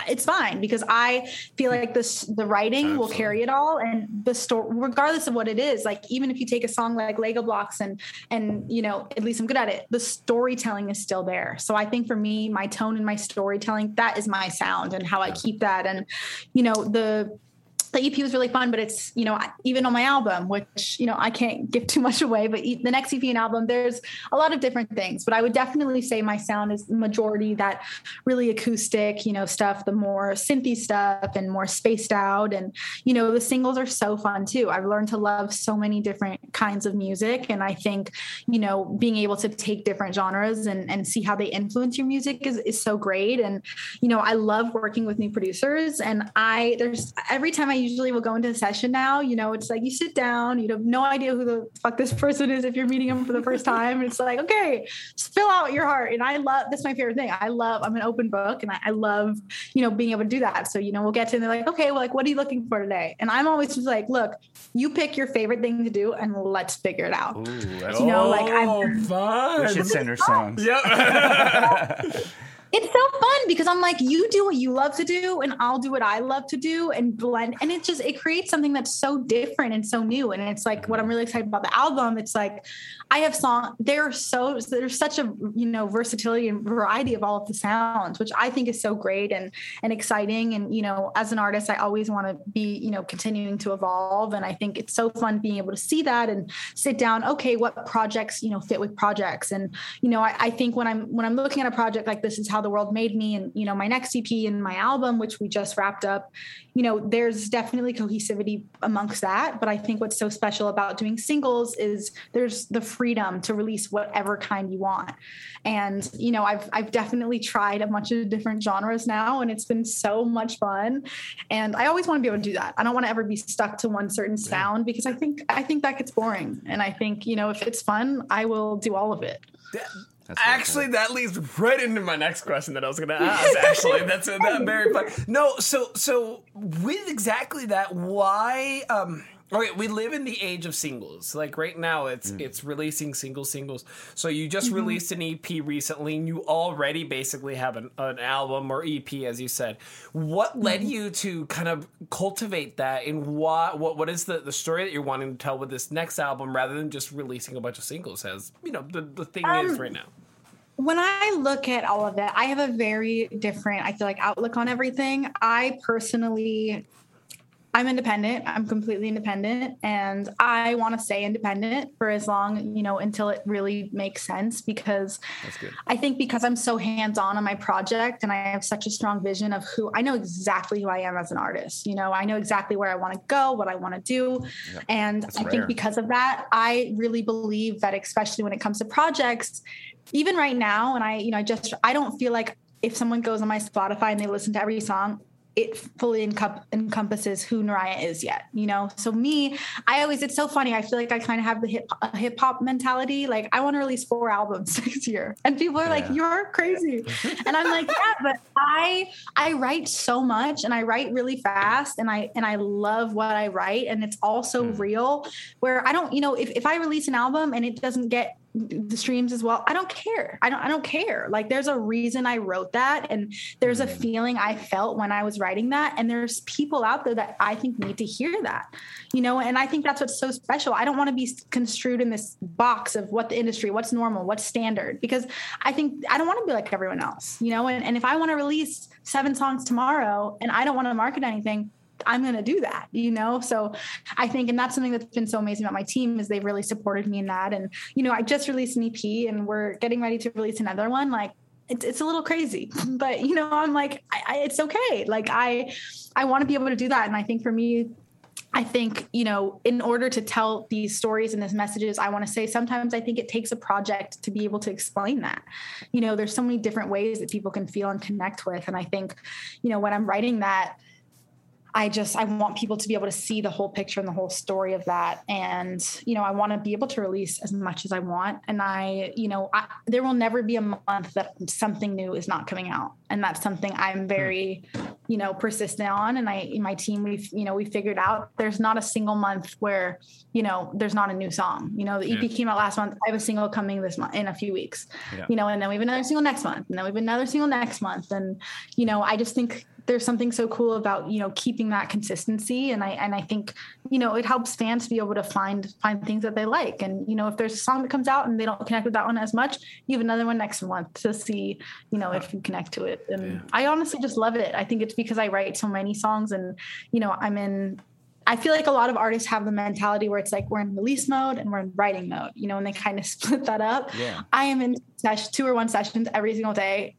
it's fine because I feel like this the writing will carry it all and the story regardless of what it is like even if you take a song like Lego blocks and and you know at least I'm good at it the storytelling is still there. So I think for me my tone and my storytelling that is my sound and how I keep that. And you know the the EP was really fun, but it's you know even on my album, which you know I can't give too much away, but the next EP and album, there's a lot of different things. But I would definitely say my sound is majority that really acoustic, you know, stuff, the more synthy stuff and more spaced out, and you know the singles are so fun too. I've learned to love so many different kinds of music, and I think you know being able to take different genres and and see how they influence your music is is so great. And you know I love working with new producers, and I there's every time I usually will go into a session now, you know, it's like you sit down, you have no idea who the fuck this person is if you're meeting them for the first time. It's like, okay, spill out your heart. And I love that's my favorite thing. I love, I'm an open book and I, I love, you know, being able to do that. So, you know, we'll get to and they're like, okay, well, like, what are you looking for today? And I'm always just like, look, you pick your favorite thing to do and let's figure it out. Ooh, You know, like, I'm- oh, fun. we should send her songs. Yep. it's so fun because I'm like, you do what you love to do, and I'll do what I love to do, and blend. And it just it creates something that's so different and so new. And it's like what I'm really excited about the album. It's like I have song. There are so there's such a you know versatility and variety of all of the sounds, which I think is so great and and exciting. And you know, as an artist, I always want to be you know continuing to evolve. And I think it's so fun being able to see that and sit down. Okay, what projects you know fit with projects, and you know, I, I think when I'm when I'm looking at a project like this is how the world made me, and you know, my next EP and my album, which we just wrapped up, you know, there's definitely cohesivity amongst that. But I think what's so special about doing singles is there's the freedom to release whatever kind you want. And you know, I've I've definitely tried a bunch of different genres now, and it's been so much fun. And I always want to be able to do that. I don't want to ever be stuck to one certain sound because I think I think that gets boring. And I think you know, if it's fun, I will do all of it. That's Actually, that leads right into my next question that I was going to ask. Actually, that's that very fun. No, so so with exactly that, why? Um, okay, we live in the age of singles. Like right now, it's mm. it's releasing single singles. So you just mm-hmm. released an EP recently, and you already basically have an, an album or EP, as you said. What led mm-hmm. you to kind of cultivate that, and what what what is the the story that you're wanting to tell with this next album, rather than just releasing a bunch of singles? As you know, the the thing is um, right now. when I look at all of it, I have a very different, I feel like, outlook on everything. I personally, I'm independent. I'm completely independent, and I want to stay independent for as long, you know, until it really makes sense. Because I think because I'm so hands on on my project and I have such a strong vision of who I know exactly who I am as an artist. You know, I know exactly where I want to go, what I want to do. Yeah, And I rare. think because of that, I really believe that, especially when it comes to projects, even right now, and I, you know, I just, I don't feel like if someone goes on my Spotify and they listen to every song, it fully encom- encompasses who Naraya is yet, you know? So me, I always, it's so funny. I feel like I kind of have the hip hip hop mentality. Like I want to release four albums next year. And people are like, you're crazy. and I'm like, yeah, but I, I write so much and I write really fast and I, and I love what I write. And it's also Mm. real where I don't, you know, if, if I release an album and it doesn't get the streams as well. I don't care. I don't I don't care. Like there's a reason I wrote that and there's a mm. feeling I felt when I was writing that and there's people out there that I think need to hear that. You know, and I think that's what's so special. I don't want to be construed in this box of what the industry, what's normal, what's standard because I think I don't want to be like everyone else, you know, and, and if I want to release seven songs tomorrow and I don't want to market anything, I'm going to do that, you know? So I think, and that's something that's been so amazing about my team is they've really supported me in that. And, you know, I just released an EP and we're getting ready to release another one. Like, it's, it's a little crazy, but you know, I'm like, I, I, it's okay. Like I, I want to be able to do that. And I think for me, I think, you know, in order to tell these stories and these messages, I want to say sometimes I think it takes a project to be able to explain that. You know, there's so many different ways that people can feel and connect with. And I think, you know, when I'm writing that, I just I want people to be able to see the whole picture and the whole story of that. And you know I want to be able to release as much as I want. And I you know I, there will never be a month that something new is not coming out. And that's something I'm hmm. very you know persistent on. And I in my team we've you know we figured out there's not a single month where you know there's not a new song. You know the EP yeah. came out last month. I have a single coming this month in a few weeks. Yeah. you know and then we have another single next month and then we have another single next month. And you know I just think there's something so cool about you know keeping that consistency and i and i think you know it helps fans to be able to find find things that they like and you know if there's a song that comes out and they don't connect with that one as much you have another one next month to see you know if you connect to it and yeah. i honestly just love it i think it's because i write so many songs and you know i'm in I feel like a lot of artists have the mentality where it's like we're in release mode and we're in writing mode, you know, and they kind of split that up. Yeah. I am in session, two or one sessions every single day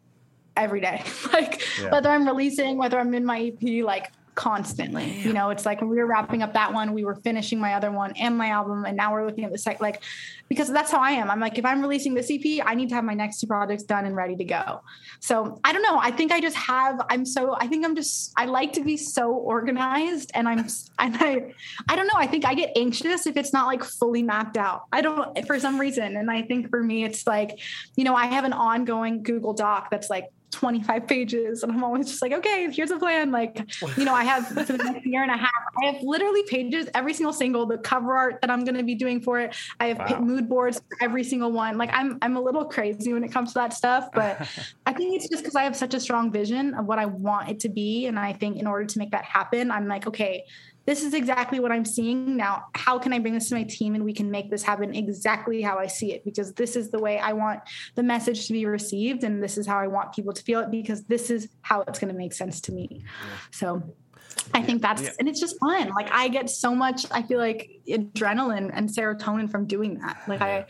every day. like yeah. whether I'm releasing, whether I'm in my EP, like constantly. You know, it's like when we were wrapping up that one, we were finishing my other one and my album, and now we're looking at the site like because that's how I am. I'm like, if I'm releasing this EP, I need to have my next two projects done and ready to go. So I don't know. I think I just have. I'm so. I think I'm just. I like to be so organized, and I'm. And I. I don't know. I think I get anxious if it's not like fully mapped out. I don't for some reason, and I think for me, it's like, you know, I have an ongoing Google Doc that's like 25 pages. And i'm always just like okay here's a plan. Like you know i have for the next year and a half i have literally pages every single single the cover art that i'm going to be doing for it. I have wow. mood boards for every single one. Like i'm i'm a little crazy when it comes to that stuff but i think it's just because i have such a strong vision of what i want it to be. And i think in order to make that happen i'm like okay this is exactly what I'm seeing now. How can I bring this to my team and we can make this happen exactly how I see it? Because this is the way I want the message to be received, and this is how I want people to feel it because this is how it's going to make sense to me. So I think that's yeah. and it's just fun. Like I get so much. I feel like adrenaline and serotonin from doing that. Like I,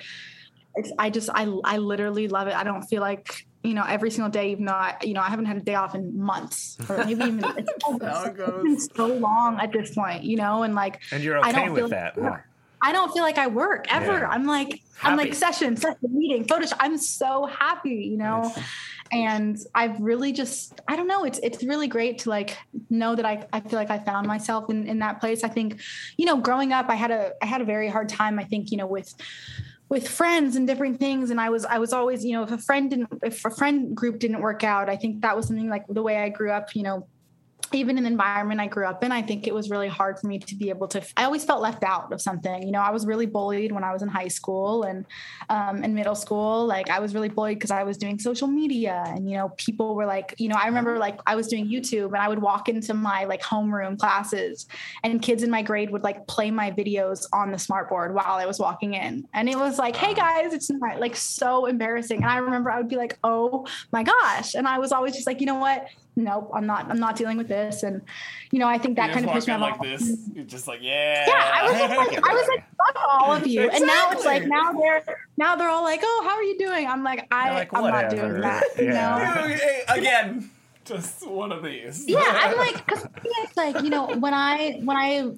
I just I I literally love it. I don't feel like you know, every single day, even though I, you know, I haven't had a day off in months or maybe even it's, it's been so long at this point, you know, and like, and you're okay I don't with feel that. Like, I don't feel like I work ever. Yeah. I'm like, happy. I'm like session, session, meeting, Photoshop. I'm so happy, you know, and I've really just, I don't know. It's, it's really great to like know that I, I feel like I found myself in, in that place. I think, you know, growing up, I had a, I had a very hard time, I think, you know, with, with friends and different things. And i was i was always you know if a friend didn't if a friend group didn't work out i think that was something like the way i grew up you know even in the environment I grew up in, I think it was really hard for me to be able to. I always felt left out of something. You know, I was really bullied when I was in high school and um, in middle school. Like I was really bullied because I was doing social media, and you know, people were like, you know, I remember like I was doing YouTube, and I would walk into my like homeroom classes, and kids in my grade would like play my videos on the smartboard while I was walking in, and it was like, hey guys, it's not like so embarrassing. And I remember I would be like, oh my gosh, and I was always just like, you know what nope, I'm not, I'm not dealing with this. And, you know, I think that kind of pushed me off. Like this, you're just like, yeah. Yeah. I was like, I was like, fuck all of you. Exactly. And now it's like, now they're, now they're all like, oh, how are you doing? I'm like, I, like, I'm not doing that. Yeah. You know? Again, just one of these. Yeah. I'm like, cause it's like, you know, when I, when I,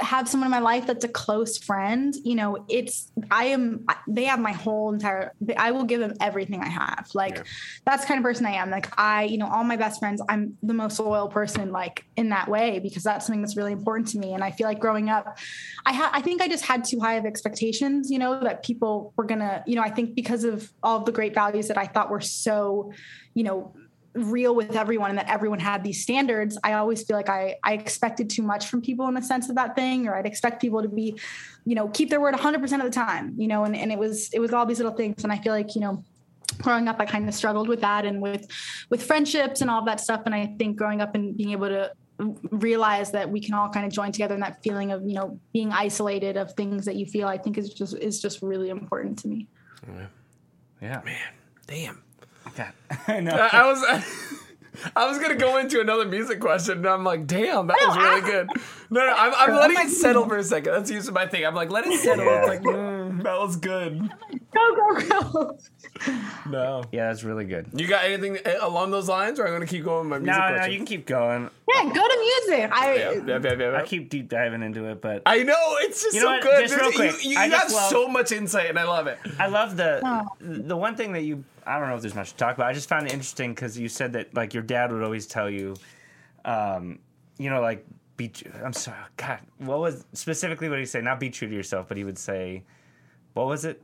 have someone in my life that's a close friend, you know, it's I am they have my whole entire I will give them everything I have. Like yeah. that's kind of person I am. Like I, you know, all my best friends, I'm the most loyal person like in that way because that's something that's really important to me and I feel like growing up I had I think I just had too high of expectations, you know, that people were going to, you know, I think because of all of the great values that I thought were so, you know, real with everyone and that everyone had these standards i always feel like i i expected too much from people in the sense of that thing or i'd expect people to be you know keep their word 100% of the time you know and, and it was it was all these little things and i feel like you know growing up i kind of struggled with that and with with friendships and all that stuff and i think growing up and being able to realize that we can all kind of join together in that feeling of you know being isolated of things that you feel i think is just is just really important to me Yeah. Man, damn. God. I know. I, I was. I was gonna go into another music question, and I'm like, "Damn, that was really good." No, no, I'm, I'm letting it settle for a second. That's usually my thing. I'm like, "Let it settle." Yeah. It's like, mm, that was good. go go go No, Yeah, that's really good. you got anything uh, along those lines, or I'm gonna keep going with my No, music no, question? you can keep going. yeah go to music i Yeah, yeah, yeah, yeah, yeah. I keep deep diving into it, but I know it's just You know so what? good. Just real quick, you, you, you have love- so much insight, and I love it. I love the Oh. the one thing that you. I don't know if there's much to talk about. I just found it interesting because you said that like your dad would always tell you, um, you know, like be. tr- I'm sorry, God, what was specifically what did he say? Not be true to yourself, but he would say, what was it?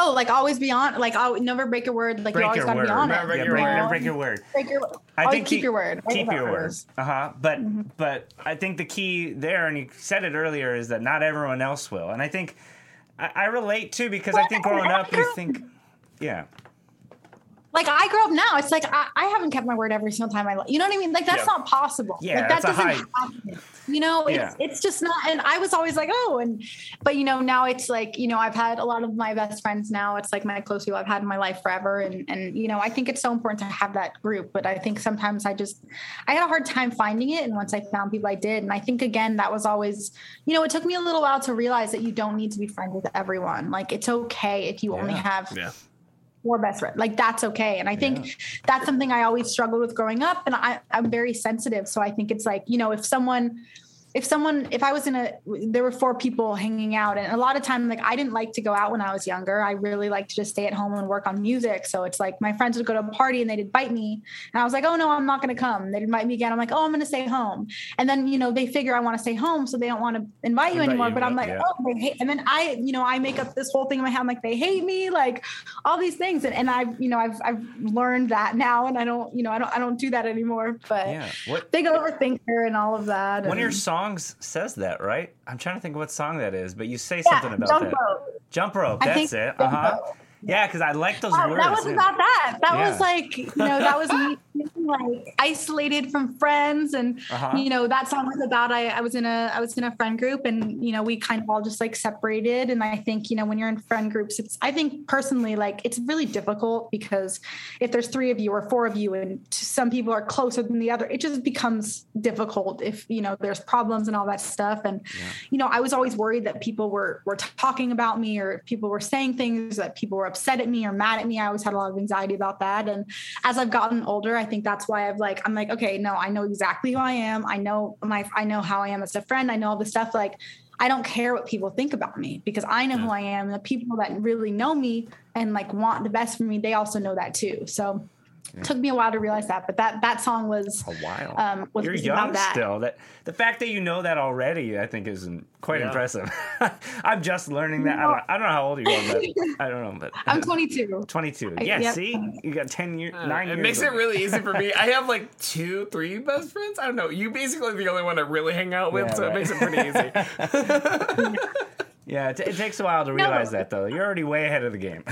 oh like always be on like i never break your word like you always gotta word. be on Never it break yeah, your break, word. never break your word. break your I think keep he- your word I Keep your that word. Uh huh. But Mm-hmm. but I think the key there, and you said it earlier, is that not everyone else will, and I think I, I relate too because I think growing up, you think, yeah, like I grew up now. It's like I, I haven't kept my word every single time I, you know what I mean? Like that's Yeah. not possible. Yeah, like, that doesn't happen. You know, it's Yeah. it's just not. And I was always like, oh, and but you know now it's like you know I've had a lot of my best friends now. It's like my close people I've had in my life forever, and and you know I think it's so important to have that group. But I think sometimes I just I had a hard time finding it, and once I found people, I did. And I think again that was always you know it took me a little while to realize that you don't need to be friends with everyone. Like it's okay if you only Yeah. have Yeah. best friends. Like that's okay. And I think that's something I always struggled with growing up. And I, I'm very sensitive. So I think it's like, you know, if someone if someone if i was in a there were four people hanging out and a lot of time like i didn't like to go out when i was younger. I really liked to just stay at home and work on music. So it's like my friends would go to a party and they'd invite me and i was like oh no i'm not going to come. They'd invite me again. I'm like oh i'm going to stay home. And then you know they figure i want to stay home so they don't want to invite you Invite anymore you, but i'm like yeah. oh they hate and then i you know i make up this whole thing in my head. I'm like they hate me like all these things and, and i've you know i've i've learned that now and i don't you know i don't i don't do that anymore but yeah. What big overthinker and all of that your and- songs says that, right? I'm trying to think what song that is, but you say Yeah, something about jump that. rope. Jump rope. That's it. Uh huh. Rope. Yeah, because I like those Wow, words. that was yeah. about that. That Yeah. was like, you know, that was me feeling like isolated from friends. And, Uh-huh. you know, that song was about, I, I was in a, I was in a friend group and, you know, we kind of all just like separated. And I think, you know, when you're in friend groups, it's, I think personally, like it's really difficult because if there's three of you or four of you and some people are closer than the other, it just becomes difficult if, you know, there's problems and all that stuff. And, you know, I was always worried that people were, were talking about me or people were saying things that people were upset at me or mad at me. I always had a lot of anxiety about that. And as I've gotten older, I think that's why I've like, I'm like, okay, no, I know exactly who I am. I know my, I know how I am as a friend. I know all the stuff like, I don't care what people think about me because I know who I am. And the people that really know me and like want the best for me, they also know that too. So it took me a while to realize that, but that, that song was, a while. um, was You're was young about that. still. That the fact that you know that already, I think, is quite Yeah. impressive. I'm just learning that. I don't, I don't know how old you are, but I don't know. But I'm 22. 22. I- Yeah. yep. See, you got 10 years, Uh, nine it years. makes of it really easy for me. I have like two, three best friends. I don't know. You basically the only one I really hang out with, Yeah, so right. it makes it pretty easy. Yeah, it, it takes a while to realize that though. You're already way ahead of the game.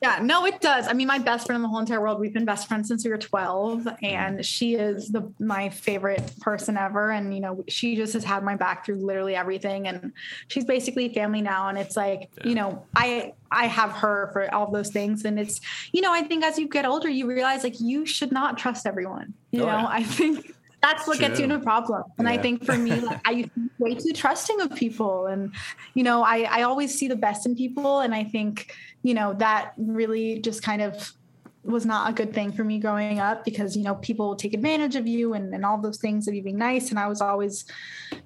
Yeah, no, it does. I mean, my best friend in the whole entire world, we've been best friends since we were 12, and mm. she is the my favorite person ever. And, you know, she just has had my back through literally everything. And she's basically family now. And it's like, you know, I I have her for all those things. And it's, you know, I think as you get older, you realize like you should not trust everyone. You Oh, know, yeah. I think that's what gets you True. in a problem. And I think for me, like, I used to way too trusting of people. And, you know, I, I always see the best in people. And I think, you know, that really just kind of was not a good thing for me growing up because, you know, people take advantage of you and, and all those things of you being nice. And I was always,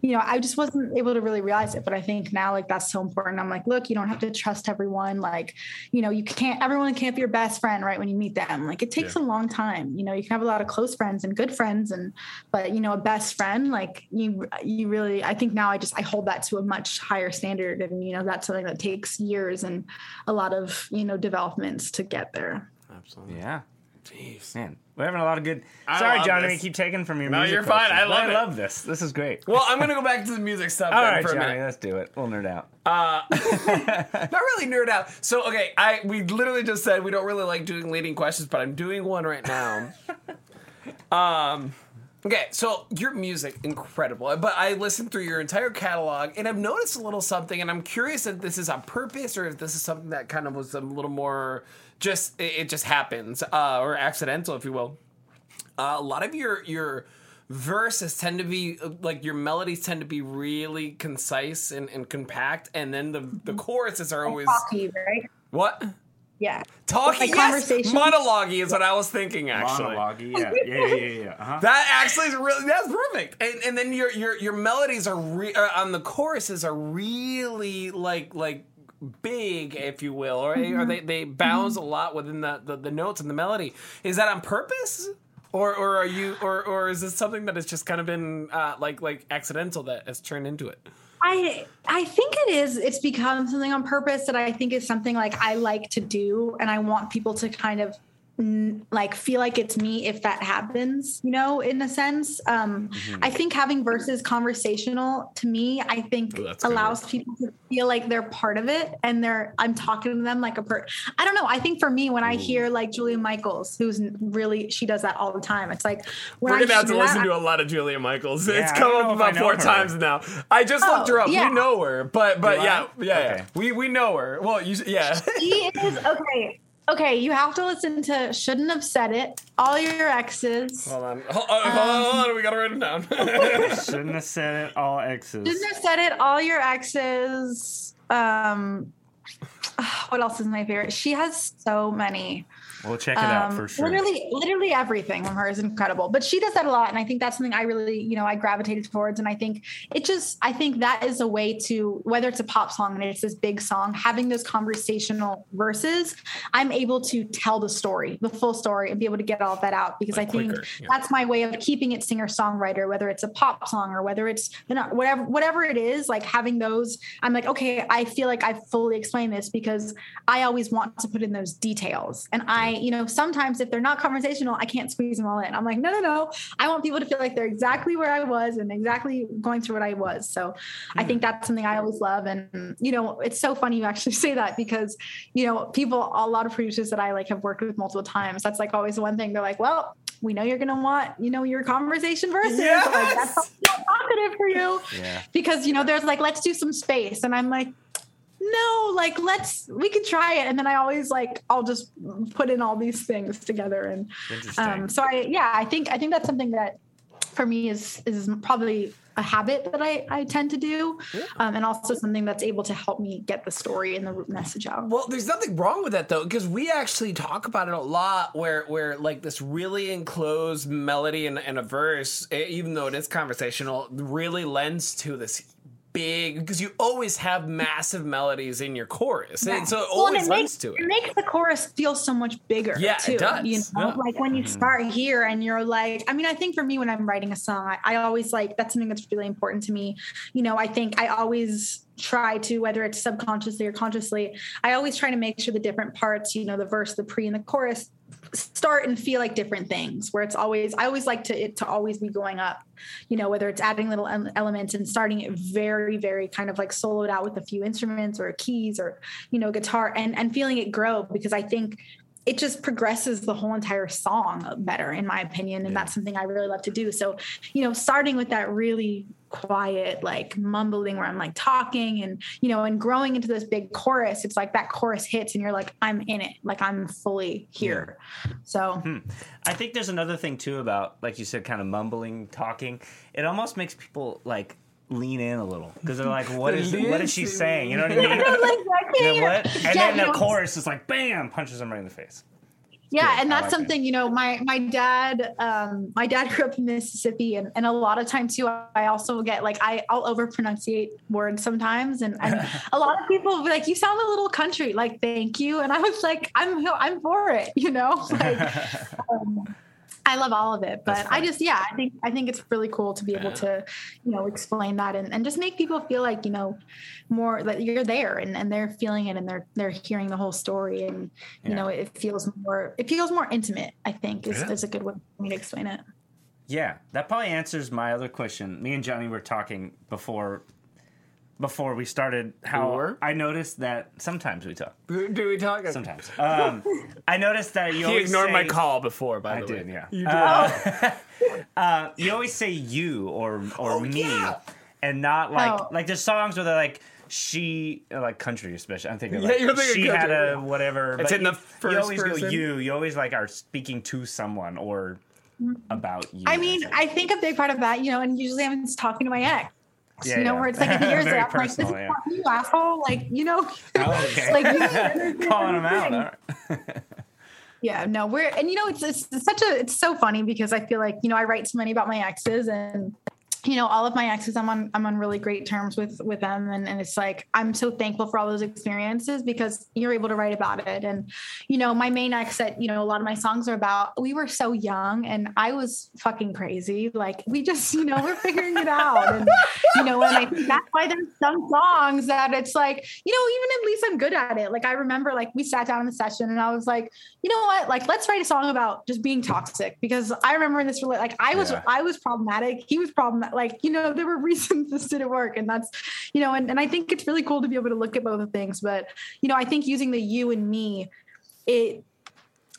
you know, I just wasn't able to really realize it. But I think now, like, that's so important. I'm like, look, you don't have to trust everyone. Like, you know, you can't, everyone can't be your best friend right when you meet them. Like, it takes a long time. You know, you can have a lot of close friends and good friends, and, but, you know, a best friend, like, you, you really, I think now I just, I hold that to a much higher standard. And, you know, that's something that takes years and a lot of, you know, developments to get there. Absolutely. yeah. Jeez. Man, we're having a lot of good. I Sorry, love Johnny, this. we keep taking from your No, music. you're fine. I love it. Love this. This is great. Well, I'm gonna go back to the music stuff All then right, for a Johnny, minute. let's do it. We'll nerd out. Uh, not really nerd out. So okay, I we literally just said we don't really like doing leading questions, but I'm doing one right now. um. Okay, so your music incredible, but I listened through your entire catalog and I've noticed a little something, and I'm curious if this is on purpose or if this is something that kind of was a little more just it, it just happens uh, or accidental, if you will. Uh, a lot of your your verses tend to be uh, like your melodies tend to be really concise and, and compact, and then the the choruses are always right? what Yeah. talking. Like yes, monologue is what I was thinking. Actually, Monologue, yeah, yeah, yeah, yeah. yeah. Uh-huh. that actually is really that's perfect. And, and then your your your melodies are re, uh, on the choruses are really like like big, if you will, or, or they they bounce a lot within the, the the notes and the melody. Is that on purpose? Or, or are you or, or is this something that has just kind of been uh, like like accidental that has turned into it? I I think it is. It's become something on purpose that I think is something like I like to do, and I want people to kind of like feel like it's me if that happens. You know, in a sense. Um, I think having verses conversational to me, I think Ooh, that's kinda allows people to feel like they're part of it, and they're I'm talking to them like a per. I don't know. I think for me, when I hear like Julia Michaels, who's really she does that all the time. It's like when We're I gonna have to that, listen to a lot of Julia Michaels. Yeah, it's come up know if I about four her. times now. I just looked Oh, her up. yeah. We know her, but but Do yeah, I? yeah, yeah. Okay. We we know her. Well, you yeah. She is okay. Okay, you have to listen to "Shouldn't Have Said It." All your exes. hold on, hold on, hold on, hold on. We gotta write it down. Shouldn't have said it. All X's. Shouldn't have said it. All your exes. Um, what else is my favorite? She has so many. We'll check it out Um, for sure. Literally, literally everything from her is incredible. But she does that a lot, and I think that's something I really, you know, I gravitated towards. And I think it just, I think that is a way to, whether it's a pop song and it's this big song, having those conversational verses, I'm able to tell the story, the full story, and be able to get all of that out because Like I think quicker, yeah. that's my way of keeping it singer songwriter, whether it's a pop song or whether it's you know, whatever whatever it is. Like having those, I'm like, okay, I feel like I fully explained this because I always want to put in those details, and I, you know, sometimes if they're not conversational, I can't squeeze them all in. I'm like, no, no, no, I want people to feel like they're exactly where I was and exactly going through what I was. So I hmm. think that's something I always love, and you know, it's so funny you actually say that because you know, people, a lot of producers that I like have worked with multiple times. That's like always the one thing they're like, well, we know you're gonna want, you know, your conversation verses. Like Yes! that's not talkative for you. Yeah. Because you know, there's like, let's do some space. And I'm like, no, like let's we could try it. And then I always like I'll just put in all these things together. And um so I yeah, I think I think that's something that for me is is probably a habit that I, I tend to do, um, and also something that's able to help me get the story and the message out. Well, there's nothing wrong with that though, because we actually talk about it a lot. Where where like this really enclosed melody and, and a verse, even though it is conversational, really lends to this big because you always have massive melodies in your chorus, and so it Well, and always it lends makes, to it it. makes the chorus feel so much bigger. Yeah, it too, does. You know, Yeah. like when you mm-hmm. start here and you're like, I mean, I think for me when I'm writing a song, I, I always like that's something that's really important to me. You know, I think I always try to whether it's subconsciously or consciously i always try to make sure the different parts you know the verse the pre and the chorus start and feel like different things where it's always i always like to it to always be going up you know whether it's adding little elements and starting it very very kind of like soloed out with a few instruments or keys or you know guitar and and feeling it grow because i think it just progresses the whole entire song better in my opinion. And that's something i really love to do. So you know starting with that really quiet like mumbling where i'm like talking and you know and growing into this big chorus it's like that chorus hits and you're like i'm in it like i'm fully here so hmm. I think there's another thing too about, like you said, kind of mumbling, talking. It almost makes people like lean in a little because they're like, "What is what is she saying?" You know what I mean? like, I can't You know what? And Yeah, then the know, chorus is like, "Bam!" punches them right in the face. Yeah and that's something you know my my dad um my dad grew up in mississippi and, and a lot of times too i also get like i i'll over pronunciate words sometimes and, and a lot of people like you sound a little country like thank you and i was like i'm i'm for it you know? Like um, I love all of it, but I just yeah, I think I think it's really cool to be able to, you know, explain that and, and just make people feel like, you know, more that you're there and, and they're feeling it and they're they're hearing the whole story and you Yeah. know, it feels more it feels more intimate, I think is, Yeah. is a good way for me to explain it. Yeah, that probably answers my other question. Me and Johnny were talking before before we started how We were? I noticed that sometimes we talk. Do do we talk? Sometimes. Um, I noticed that you He always ignored say, my call before, by I the did, way. yeah. You did. Uh, uh, you always say you or or Oh, me, yeah. and not like Oh. like there's songs where they're like she uh, like country especially. I'm thinking Yeah, you're thinking she had a whatever. It's but in the first You always person. go you. You always like are speaking to someone or about you. I mean, I think a big part of that, you know, and usually I'm just talking to my ex. Yeah, you know, yeah. where it's like if he hears it, I'm like, this is yeah. you asshole. Like, you know, Oh, okay. like you calling them out. Right. Yeah, no, we're and you know it's, it's it's such a it's so funny because I feel like you know I write so many about my exes and you know all of my exes I'm on I'm on really great terms with with them and and it's like I'm so thankful for all those experiences because you're able to write about it and you know my main ex that you know a lot of my songs are about we were so young and I was fucking crazy like we just you know we're figuring it out and you know and I think that's why there's some songs that it's like you know even at least I'm good at it. Like I remember like we sat down in the session and I was like you know what? Like let's write a song about just being toxic because i remember in this like i was Yeah. i was problematic. He was problematic like you know there were reasons this didn't work and that's you know and, and i think it's really cool to be able to look at both of things but you know i think using the you and me it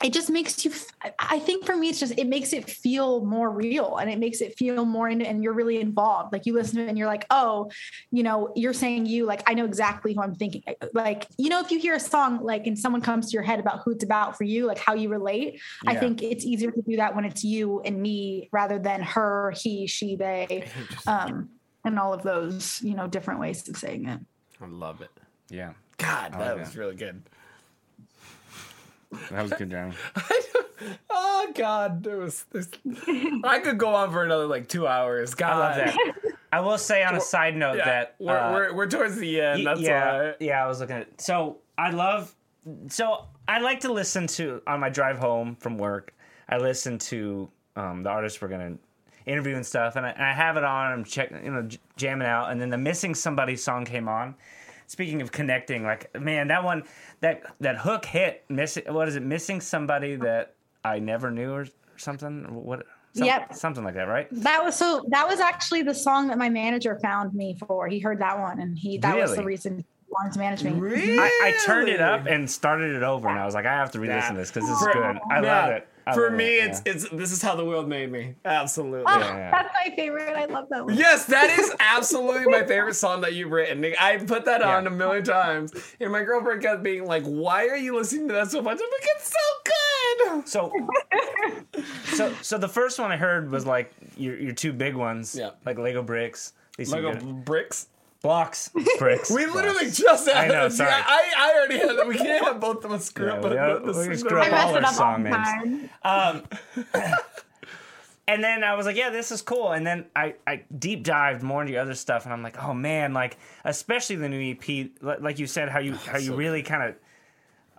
it just makes you i think for me it's just it makes it feel more real and it makes it feel more in and you're really involved like you listen to it and you're like oh you know you're saying you like i know exactly who i'm thinking like you know if you hear a song like and someone comes to your head about who it's about for you like how you relate i think it's easier to do that when it's you and me rather than her he she they um and all of those you know different ways of saying it I love it. Yeah, God, that like was that. really good. That was good, Johnny. oh God, there was. This, I could go on for another like two hours. God, I love that. I will say on a side note Yeah, that we're, uh, we're we're towards the end. That's yeah, why. yeah. I was looking at. So I love. So I like to listen to on my drive home from work. I listen to um, the artists we're gonna interview and stuff, and I, and I have it on. I'm checking, you know, jamming out, and then the "Missing Somebody" song came on. Speaking of connecting, like man, that one, that that hook hit. Missing, what is it? Missing somebody that I never knew, or something. What? Some- Yep. Something like that, right? that was so that was actually the song that my manager found me for he heard that one and he that was the reason he wanted to manage me Really? I, I turned it up and started it over, and I was like, I have to re-listen to this because this is good. I yeah, love it. I For me, it, it's yeah. it's this is how the world made me. Absolutely. Oh, yeah. that's my favorite. I love that one. Yes, that is absolutely my favorite song that you've written. I put that on Yeah. a million times, and my girlfriend kept being like, "Why are you listening to that so much?" I'm like, "It's so good." So, so, so the first one I heard was like your your two big ones, Yeah. like Lego bricks, these some Lego good- bricks. Blocks, bricks. We blocks. literally just had I know, sorry. Yeah, I, I already had that. We can't have both of us screw Yeah, up. we the- are- the- the- we the- screw up all our up all song the names. Um, and then I was like, yeah, this is cool. And then I, I deep dived more into your other stuff, and I'm like, oh man, like especially the new EP, like you said, how you how you so really kind of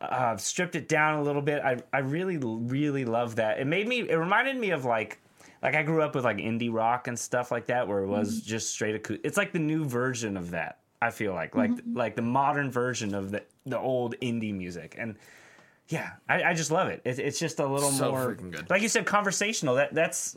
uh, stripped it down a little bit. I I really really love that. It made me. It reminded me of like. Like I grew up with like indie rock and stuff like that, where it was mm-hmm. just straight acoustic. It's like the new version of that. I feel like like mm-hmm. like the modern version of the the old indie music, and yeah, I, I just love it. it. It's just a little So more, good. like you said, conversational. That that's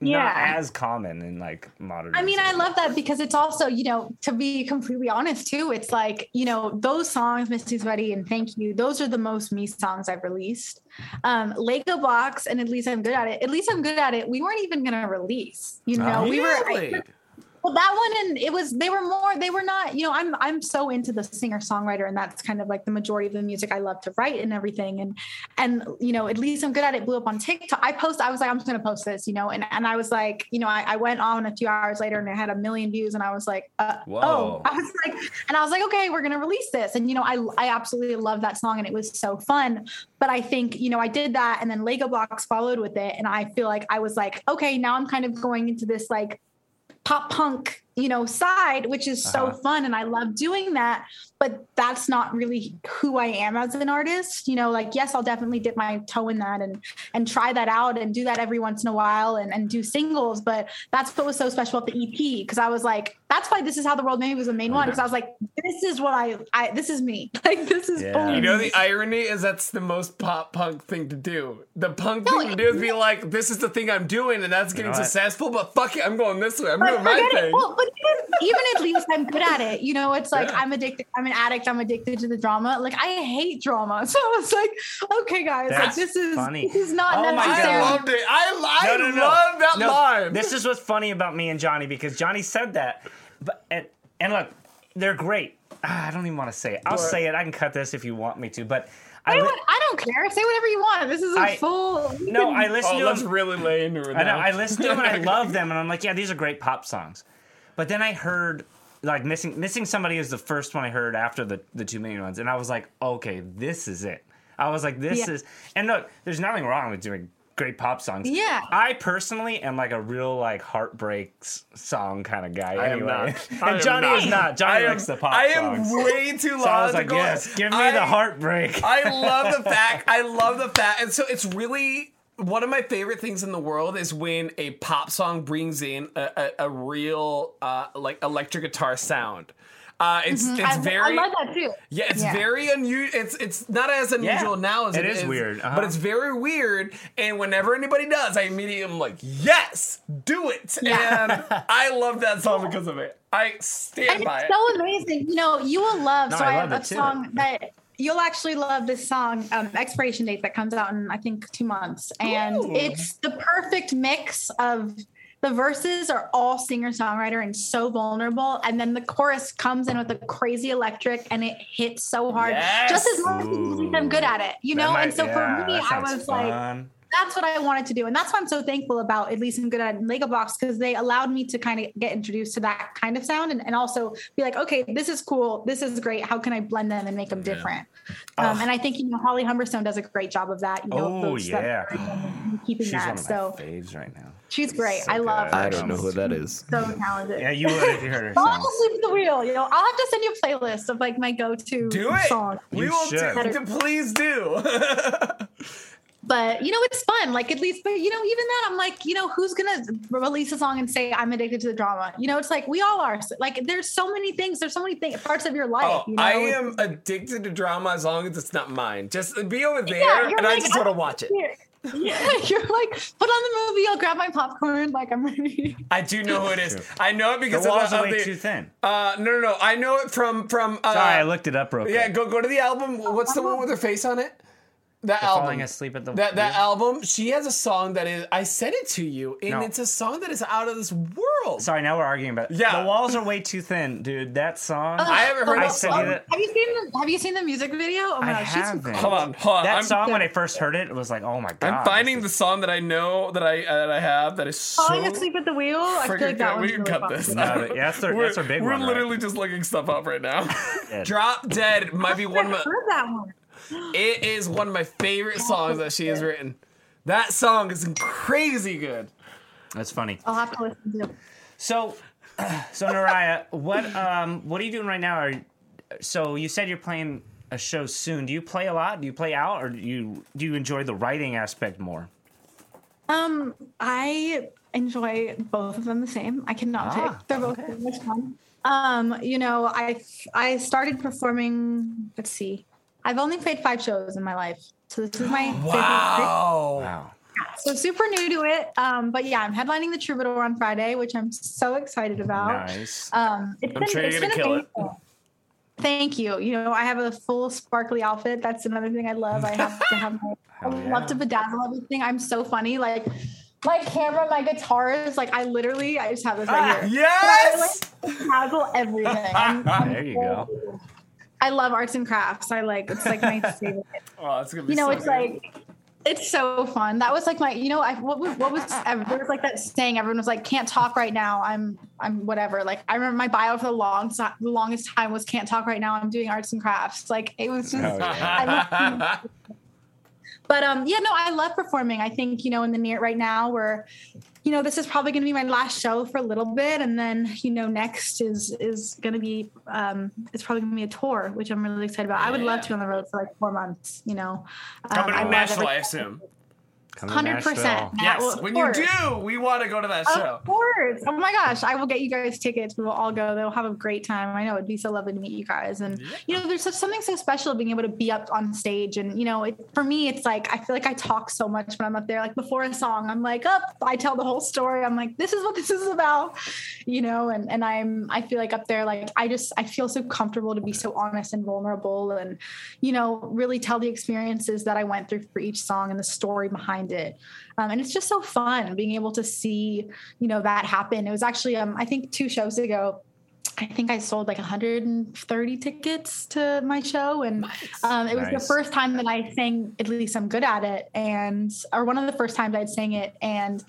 Yeah. not as common in like modern. I mean. I love that because it's also, you know, to be completely honest too, it's like, you know, those songs, Missing Somebody and Thank You, those are the most me songs I've released. Um, Lego Blocks and At Least I'm Good at It. At least I'm good at it. We weren't even gonna release. You know, we were Really? I- well that one and it was they were more they were not you know i'm i'm so into the singer songwriter and that's kind of like the majority of the music i love to write and everything. And and you know at least i'm good at it blew up on tiktok. I post i was like i'm just gonna post this you know and and i was like you know i, I went on a few hours later and it had a million views and i was like uh, oh. I was like and i was like okay we're gonna release this. And you know i i absolutely love that song and it was so fun. But i think you know i did that and then lego blocks followed with it and i feel like i was like okay now i'm kind of going into this like pop punk you know side which is so Uh-huh. fun and i love doing that but that's not really who i am as an artist you know like yes i'll definitely dip my toe in that and and try that out and do that every once in a while and, and do singles but that's what was so special about the ep because i was like that's why this is how the world made was the main one because i was like this is what i i this is me like this is Yeah. You know the irony is that's the most pop punk thing to do. The punk No, thing to do is be like, "This is the thing I'm doing, and that's getting know what? successful." But fuck it, I'm going this way. I'm But doing my forget it. thing. Well, but even, even at least I'm good at it. You know, it's like Yeah. I'm addicted. I'm an addict. I'm addicted to the drama. Like I hate drama. So I was like, okay, guys, like this is funny. this is not Oh my necessary. I loved it. I, I No, no, no. love that No, line. This is what's funny about me and Johnny because Johnny said that, but and, and look, they're great. Ah, I don't even want to say it. I'll What? say it. I can cut this if you want me to, but I li- what- I don't care. Say whatever you want. This is a I- full. no, I listen oh, to let's them. really lay into it. I know. I listen to them and I love them, and I'm like, yeah, these are great pop songs. But then I heard like missing missing somebody is the first one I heard after the the two million ones, and I was like, okay, this is it. I was like, this Yeah. is. And look, there's nothing wrong with doing great pop songs. Yeah. I personally am like a real like heartbreak song kind of guy. I am not. I and am Johnny not. is not. Johnny I likes the am, pop I am songs. way too so I was like, yes, give me I- the heartbreak. I love the fact. I love the fact, and so it's really one of my favorite things in the world is when a pop song brings in a, a, a real uh, like electric guitar sound. Uh, it's it's I, very I love that too. yeah, it's Yeah. very unusual. It's it's not as unusual now as it it is weird, uh-huh. but it's very weird. And whenever anybody does, I immediately am like, yes, do it. Yeah. And I love that song because of it. I stand And by it's it. so amazing. You know, you will love. No, so I I, love have it a too. song that you'll actually love. This song, um, expiration date that comes out in I think two months, and Ooh. it's the perfect mix of. The verses are all singer songwriter and so vulnerable, and then the chorus comes in with a crazy electric, and it hits so hard, Yes. just as much as I'm good at it, you know. Might- and so yeah, for me, I was like, fun. That's what I wanted to do. And that's why I'm so thankful about at least in Good at Lego Blocks because they allowed me to kind of get introduced to that kind of sound and, and also be like, okay, this is cool. This is great. How can I blend them and make them different? Um, and I think, you know, Holly Humberstone does a great job of that. You know, Oh, yeah. keeping She's that. one of my So faves right now. she's great. So I love good. her. I don't know who that is. So talented. Yeah, you would if you heard her I'll song. just leave the wheel. You know, I'll have to send you a playlist of like my go-to Do it. song. We You will should. do. Please do. but you know it's fun like at least but you know even then i'm like you know who's gonna release a song and say i'm addicted to the drama you know it's like we all are like there's so many things there's so many things parts of your life Oh, you know I am addicted to drama as long as it's not mine. Just be over there, Yeah, you're and I just want to watch it. yeah, you're like put on the movie i'll grab my popcorn like i'm ready I do know who it is. True. I know it because The of walls the, are of way the- too thin. Uh, no, no, no. I know it from from. Uh, Sorry, I looked it up real quick. Yeah, go go to the album. What's the one with her face on it? That Falling album. asleep at the That that album. She has a song that is. I sent it to you, and No. it's a song that is out of this world. Sorry, now we're arguing about it. Yeah. The walls are way too thin, dude. That song. I haven't heard I that said song. it. have you seen the have you seen the music video oh my I gosh she's haven't. Hold on, hold on. That I'm, song when I first heard it, it was like, oh my god. I'm finding the this song that I know that I uh, that I have that is so. falling asleep at the wheel i feel like that good. one's We can really cut this. popular. No, yeah, that's their- we're, that's their big We're one, right? literally just looking stuff up right now. Yeah. Drop Dead might be one of I've my. heard that one It is one of my favorite songs that she has written. That song is crazy good. That's funny. i'll have to listen to it So, so Neriah, what um, what are you doing right now? Are, so you said you're playing a show soon. Do you play a lot? Do you play out, or do you do you enjoy the writing aspect more? Um, I enjoy both of them the same. I cannot Ah, pick. They're both so much fun. Um, you know, I I started performing. Let's see, I've only played five shows in my life, so this is my fifth. Wow. Wow. So super new to it. Um, but yeah, I'm headlining the Troubadour on Friday, which I'm so excited about. Nice. Um, it's I'm been, sure you're gonna been kill it. amazing. Thank you. You know, I have a full sparkly outfit. That's another thing I love. I have to have my, I Hell love to bedazzle everything. I'm so funny. Like my camera, my guitars, like I literally, I just have this right Ah, here. yes! I like bedazzle everything. I'm- I'm There you so- go. I love arts and crafts. I like, it's like my favorite Oh, it's gonna be you know, so it's good. like it's so fun. That was like my, you know, I what was what was there was like that saying. Everyone was like, "Can't talk right now." I'm I'm whatever. Like I remember my bio for the long the longest time was "Can't talk right now." I'm doing arts and crafts. Like it was just. Oh, yeah. But um, yeah, no, I love performing. I think you know, in the near right now, we're you know, this is probably going to be my last show for a little bit, and then you know, next is is going to be um, it's probably going to be a tour, which I'm really excited about. I would love to be on the road for like four months. You know, Coming Um, I to Nashville, I assume. Come to Hundred percent. Nashville. Yes, when you do, we want to go to that show. Of course. Oh my gosh. I will get you guys tickets. We will all go. They'll have a great time. I know it'd be so lovely to meet you guys. And, you know, there's such something so special being able to be up on stage. And, you know, it, for me, it's like, I feel like I talk so much when I'm up there. Like before a song, I'm like, up, I tell the whole story. I'm like, this is what this is about, you know, and, and I'm, I feel like up there, like, I just, I feel so comfortable to be so honest and vulnerable and, you know, really tell the experiences that I went through for each song and the story behind it. Um, and it's just so fun being able to see, you know, that happen. It was actually, um, I think two shows ago, I think I sold like 130 tickets to my show, and um, it was the first time that I sang. At least I'm good at it, and or one of the first times I'd sang it. And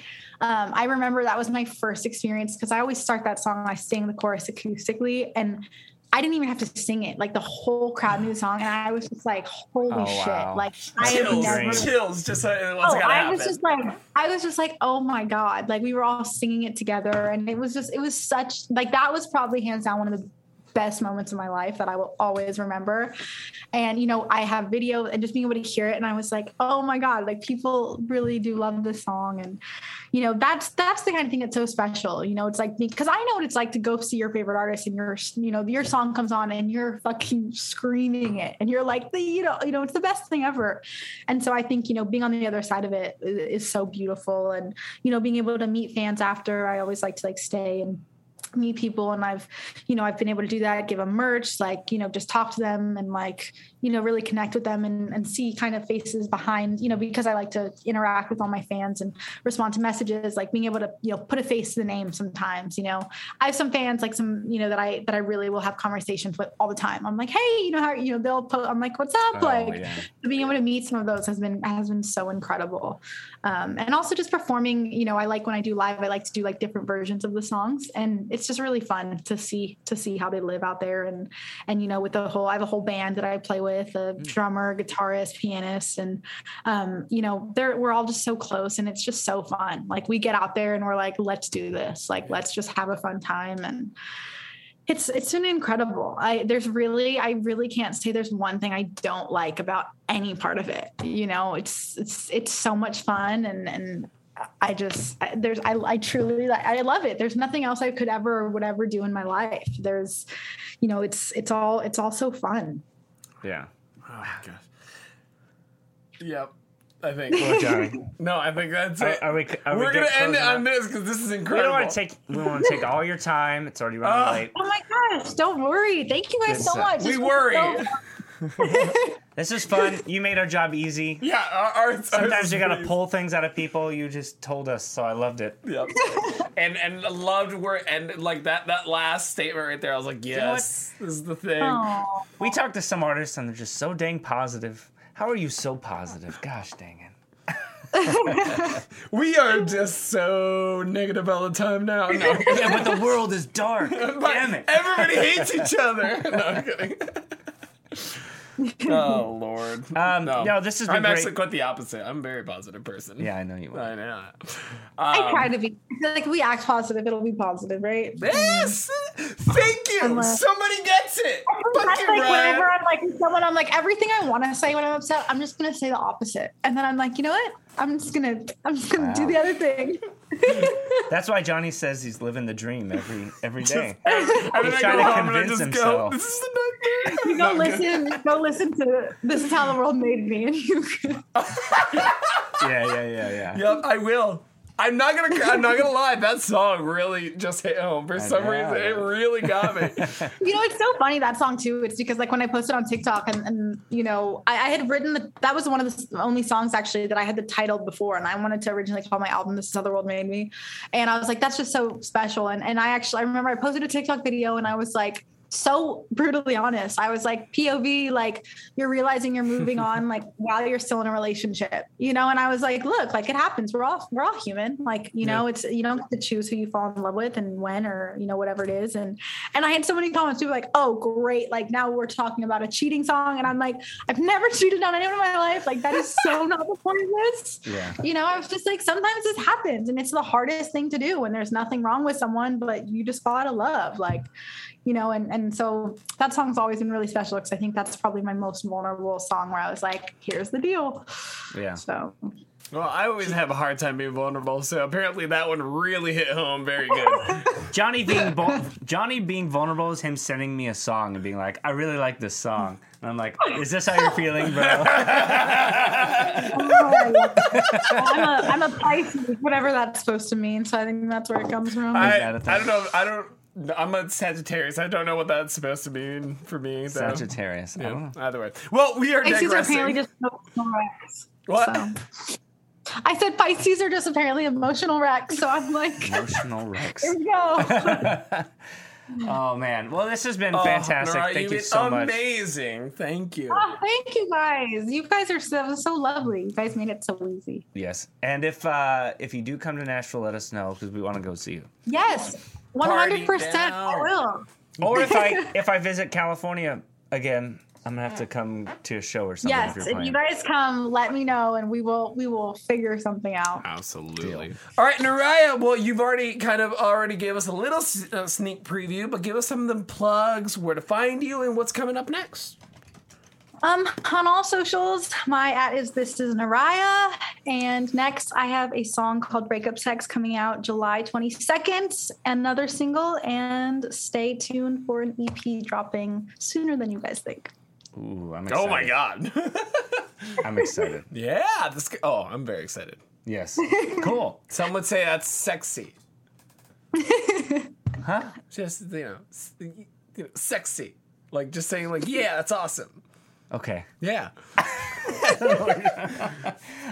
um, I remember that was my first experience because I always start that song. I sing the chorus acoustically, and I didn't even have to sing it. Like the whole crowd knew the song, and I was just like, "Holy Oh, shit!" wow. Like I Chills, never. chills, just uh, what's Oh, I happen. was just like, I was just like, oh my god! Like we were all singing it together, and it was just, it was such like that was probably hands down one of the best moments of my life that I will always remember. And you know, I have video and just being able to hear it, and I was like, oh my god! Like people really do love this song, and you know, that's that's the kind of thing that's so special. You know, it's like because I know what it's like to go see your favorite artist, and your you know your song comes on, and you're fucking screaming it, and you're like, the you know, you know, it's the best thing ever. And so I think, you know, being on the other side of it is, is so beautiful. And, you know, being able to meet fans after, I always like to like stay and meet people and I've you know I've been able to do that. Give them merch like you know just talk to them and like you know really connect with them and, and see kind of faces behind you know because I like to interact with all my fans and respond to messages like being able to you know put a face to the name sometimes you know. I have some fans like some you know that I that I really will have conversations with all the time. I'm like hey you know how you know they'll put I'm like what's up? Oh, like yeah. being able to meet some of those has been has been so incredible. Um, and also just performing you know i like when i do live i like to do like different versions of the songs. And it's just really fun to see to see how they live out there. And and you know with the whole i have a whole band that i play with a drummer guitarist pianist and um, you know they're we're all just so close and it's just so fun. Like we get out there and we're like let's do this. Like let's just have a fun time. And it's it's been incredible. I there's really I really can't say there's one thing I don't like about any part of it. You know, it's it's it's so much fun and and I just I, there's I I truly I love it. There's nothing else I could ever would ever do in my life. There's you know, it's it's all it's all so fun. Yeah. Oh my gosh. Yep. I think. Well, no, I think that's are, it. are we? Are we We're good gonna end it on this because this is incredible. We incredible. don't want to take. We want to take all your time. It's already running Ah. late. Oh my gosh, don't worry. Thank you guys Good so stuff. much. We This worry. so- This is fun. You made our job easy. Yeah, our, our, Sometimes you got to please. pull things out of people. You just told us, so I loved it. Yep. and and loved where and like that that last statement right there. I was like, know yes, this is the thing. Aw. We talked to some artists, and they're just so dang positive. How are you so positive? Gosh dang it. We are just so negative all the time now. No, Yeah, but the world is dark. Damn it. Everybody hates each other. No, I'm kidding. oh Lord. Um, no, this has been I'm great. actually quite the opposite. I'm a very positive person. Yeah, I know you will. I know. I Um, try to be like if we act positive, it'll be positive, right? Yes. Thank you. Unless- Somebody gets it. That's Fucking like Brian. whenever I'm like with someone, I'm like everything I want to say when I'm upset, I'm just gonna say the opposite, and then I'm like, you know what? I'm just gonna, I'm just gonna do the other thing. That's why Johnny says he's living the dream every every day. And then He's trying to home convince just go, himself. This is the nightmare. You go listen, go listen to "This Is How the World Made Me," and you. Yeah, yeah, yeah, yeah. Yep, I will. I'm not gonna. I'm not gonna lie. That song really just hit home. For some know. reason, it really got me. You know, it's so funny that song too. It's because like when I posted on TikTok and, and you know, I, I had written the, that was one of the only songs actually that I had the title before, and I wanted to originally call my album "This Is How the World Made Me," and I was like, that's just so special. And and I actually I remember I posted a TikTok video and I was like. So brutally honest. I was like, POV, like you're realizing you're moving on, like while you're still in a relationship, you know. And I was like, look, like it happens. We're all we're all human. Like you know, it's you don't to choose who you fall in love with and when or you know whatever it is. And and I had so many comments too, like, oh great, like now we're talking about a cheating song, and I'm like, I've never cheated on anyone in my life. Like that is so not the point of this. Yeah. You know, I was just like, sometimes this happens, and it's the hardest thing to do when there's nothing wrong with someone, but you just fall out of love, like you know, and and so that song's always been really special because I think that's probably my most vulnerable song where I was like, here's the deal. Yeah. So Well, I always have a hard time being vulnerable, so apparently that one really hit home very good. Johnny being vul- Johnny being vulnerable is him sending me a song and being like, "I really like this song," and I'm like, "Is this how you're feeling, bro?" Oh, I'm a I'm a Pisces, whatever that's supposed to mean. So I think that's where it comes from. I, that a thing? I don't know. I don't. I'm a Sagittarius. I don't know what that's supposed to mean for me. though. Sagittarius. I don't know. Yeah, either way. Well, we are Pisces are apparently just emotional wrecks. What? So. I said Pisces are just apparently emotional wrecks. So I'm like, Emotional wrecks. here we go. Oh man. Well, this has been Oh, fantastic. Nora, Thank you've you been so much. Amazing. Thank you. Oh, thank you guys. You guys are so so lovely. You guys made it so easy. Yes. And if uh if you do come to Nashville, let us know because we want to go see you. Yes, one hundred percent. I will. Or if I if I visit California again, I'm gonna have to come to a show or something. Yes, if if you're playing. you guys come, let me know, and we will we will figure something out. Absolutely. All right, Neriah. Well, you've already kind of already gave us a little uh, sneak preview, but give us some of the plugs, where to find you, and what's coming up next. Um, on all socials, my at is this is Neriah, and next I have a song called "Breakup Sex" coming out July twenty second, another single, and stay tuned for an EP dropping sooner than you guys think. Ooh, I'm excited. Oh my God. I'm excited. yeah. This. Oh, I'm very excited. Yes. Cool. Some would say that's sexy. Huh? Just you know, you know, sexy. Like just saying, like, yeah, that's awesome. Okay. Yeah.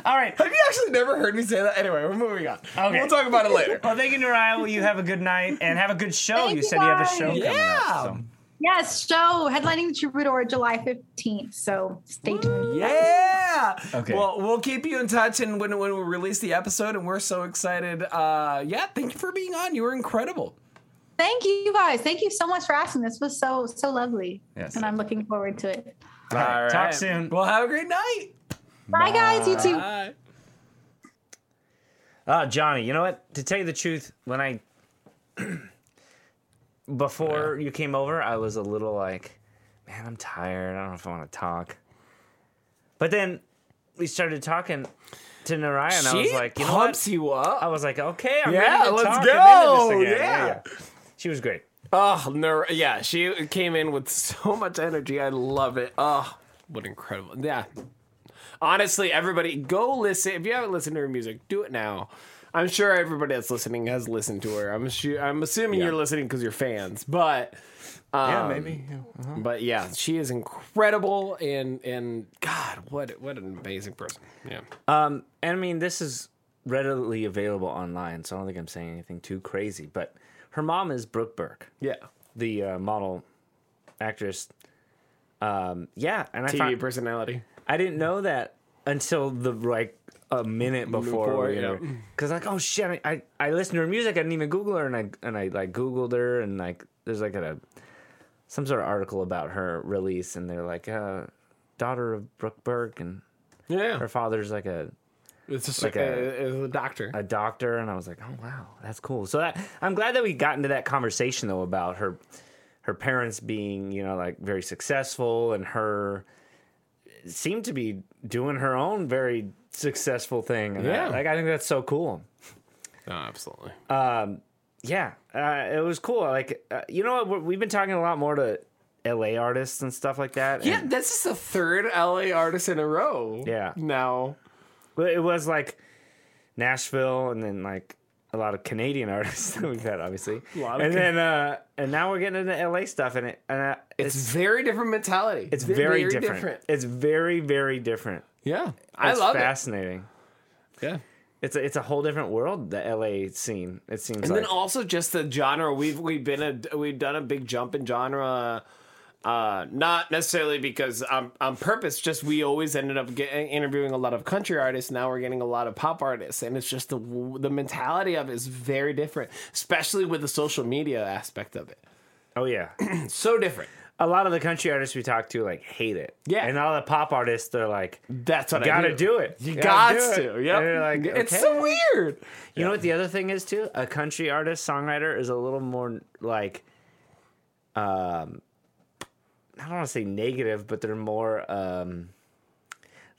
All right. Have you actually never heard me say that? Anyway, we're moving on. Okay. We'll talk about it later. Well, thank you, Neriah. Well, you have a good night and have a good show. Thank you you, said you have a guys. show coming up. So. Yes, show headlining the Troubadour July fifteenth. So stay tuned. Yeah. Okay. Well, we'll keep you in touch, and when when we release the episode, and we're so excited. Uh, yeah. Thank you for being on. You were incredible. Thank you guys. Thank you so much for asking. This was so so lovely, Yes. and I'm looking forward to it. All right. Talk soon. Well, have a great night. Bye, guys. You too. Bye. Uh, Johnny, you know what? To tell you the truth, when I before you came over, I was a little like, man, I'm tired. I don't know if I want to talk. But then we started talking to Neriah, and I was like, you know pumps what? you up. I was like, okay, I'm Yeah, ready to let's talk. go. I'm into this again. Yeah. She was great. Oh, no, yeah, she came in with so much energy. I love it. Oh, what incredible. Yeah. Honestly, everybody, go listen. If you haven't listened to her music, do it now. I'm sure everybody that's listening has listened to her. I'm sure, I'm assuming Yeah. you're listening because you're fans, but um, But yeah, she is incredible, and and God, what what an amazing person. Yeah. Um, and I mean, this is readily available online, so I don't think I'm saying anything too crazy. But her mom is Brooke Burke, Yeah. the uh, model actress. Um, yeah, and I TV found, personality. I didn't know that until the like a minute before, you know, yeah. because like oh shit, I, I I listened to her music, I didn't even Google her, and I and I like Googled her, and like there's like a some sort of article about her release, and they're like uh, daughter of Brooke Burke, and Yeah. her father's like a It's just like like a- a, a doctor. a doctor, and I was like, oh wow, that's cool. So that I'm glad that we got into that conversation though about her her parents being you know like very successful and her seemed to be doing her own very successful thing. Yeah. I, like I think that's so cool. oh, absolutely. Um, Yeah, uh, it was cool. Like uh, you know what, we've been talking a lot more to L.A. artists and stuff like that. yeah, and this is the third LA artist in a row. Yeah. Now. It was like Nashville, and then like a lot of Canadian artists that we've had, obviously. A lot of and Can- then uh, and now we're getting into L.A. stuff, and it and uh, It's, it's very different mentality. it's very, different. It's very very different. Yeah. I It's love fascinating. it. Yeah. it's a, it's a whole different world. The LA scene. It seems And like. then also just the genre. We've we've been a we've done a big jump in genre. Uh, not necessarily because on on purpose. Just we always ended up getting, interviewing a lot of country artists. Now we're getting a lot of pop artists, and it's just the the mentality of it is very different, especially with the social media aspect of it. oh yeah. So different. a lot of the country artists we talk to like hate it. Yeah. And all the pop artists, they're like, That's what I gotta I do it. You Gotta got do to. And you're like, it's so weird. You know what the other thing is too? A country artist, songwriter is a little more like um I don't want to say negative, but they're more um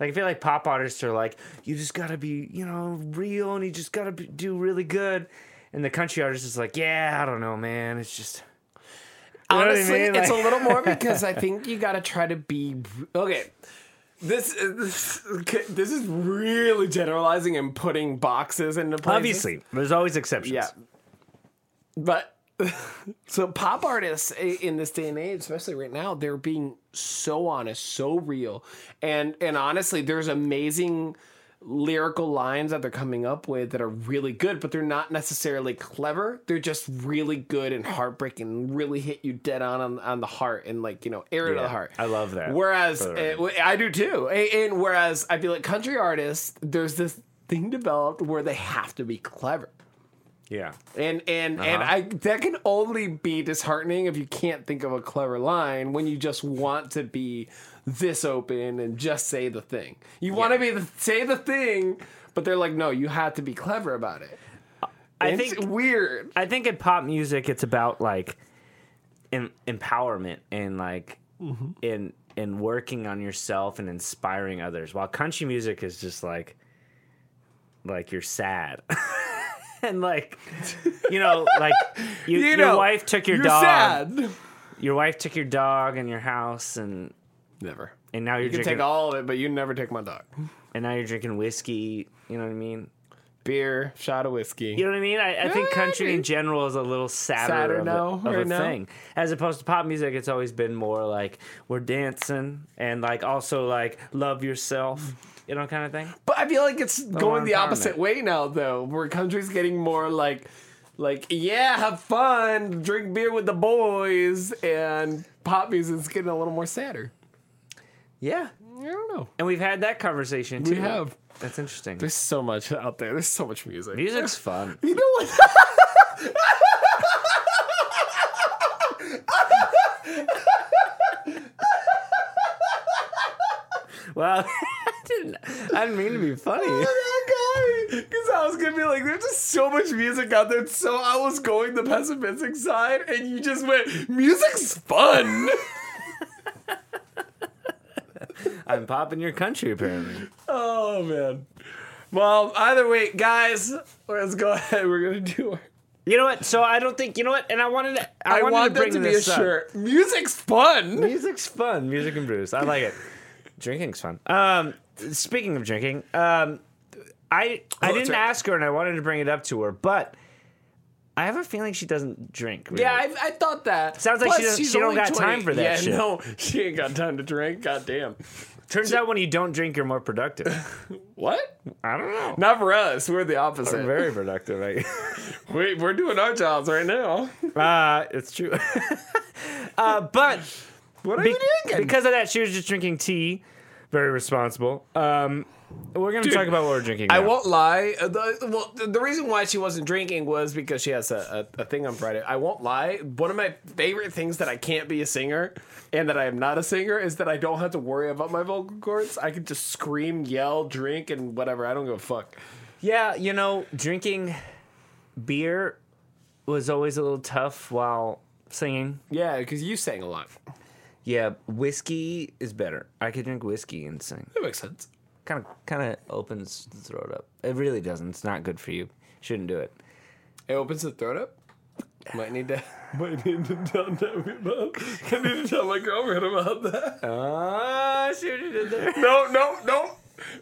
like I feel like pop artists are like you just got to be, you know, real and you just got to do really good. And the country artist is like, "Yeah, I don't know, man. It's just You know what I Honestly, mean? it's a little more because I think you got to try to be okay. This is this is really generalizing and putting boxes into places. obviously, there's always exceptions." yeah. But so pop artists in this day and age, especially right now, they're being so honest, so real, and and honestly, there's amazing lyrical lines that they're coming up with that are really good, but they're not necessarily clever. They're just really good and heartbreaking, really hit you dead on on, on the heart and like you know area to Yeah, the heart. I love that. Whereas the uh, I do too, and, and whereas I feel like country artists, there's this thing developed where they have to be clever. Yeah. And and and Uh-huh. I that can only be disheartening if you can't think of a clever line when you just want to be this open and just say the thing. You want to be the, say the thing, but they're like, no, you have to be clever about it. I It's think weird. I think in pop music, it's about like em- empowerment and like in in working on yourself and inspiring others. While country music is just like like you're sad. and like you know like you, You your wife took your dog sad. your wife took your dog and your house and Never. and now you're You can drinking take all of it, but you never take my dog. and now you're drinking whiskey you know what i mean Beer, shot of whiskey. You know what I mean? I, I think country in general is a little sadder, Sadder of, now, a, of right a now. thing, as opposed to pop music. It's always been more like we're dancing and like also like love yourself, you know, kind of thing. But I feel like it's going the opposite way now, though, where countries getting more like, like yeah, have fun, drink beer with the boys, and pop music's getting a little more sadder. Yeah, I don't know. and we've had that conversation too. We have. That's interesting. There's so much out there. There's so much music. Music's fun. You know what? well, didn't. I didn't mean to be funny. Oh that guy. Because I was gonna be like, there's just so much music out there. So I was going the pessimistic side, and you just went, music's fun. I'm popping your country apparently. Oh man. Well, either way, guys, let's go ahead. We're gonna do. Our, You know what? So I don't think you know what. And I wanted to. I, I, wanted want to bring that to be a this up. shirt. Music's fun. Music's fun. Music and brews. I like it. Drinking's fun. Um, speaking of drinking, um, I I Oh, didn't right. ask her, and I wanted to bring it up to her, but I have a feeling she doesn't drink. really. Yeah, I, I thought that. Sounds like she doesn't- she don't got time for that Yeah, shit. no, she ain't got time to drink. God damn. Turns out when you don't drink, you're more productive. What? I don't know. Not for us. We're the opposite. Very productive. Like, we, we're doing our jobs right now. uh, it's true. uh, but What are be- you drinking? because of that, she was just drinking tea. Very responsible. Um, we're gonna talk about what we're drinking. I now. won't lie. uh, The, well, the- the reason why she wasn't drinking was because she has a, a, a thing on Friday. I won't lie. One of my favorite things that I can't be a singer and that I am not a singer is that I don't have to worry about my vocal cords. I can just scream, yell, drink, and whatever. I don't give a fuck. Yeah, you know, drinking beer was always a little tough while singing. Yeah, because you sang a lot. Yeah, whiskey is better. I could drink whiskey and sing. That makes sense. Kind of, kind of opens the throat up. It really doesn't. It's not good for you. Shouldn't do it. It opens the throat up. Might need to. Might need to tell Debbie about. I need to tell my girlfriend about that. Ah, see what you did there. No, no, no.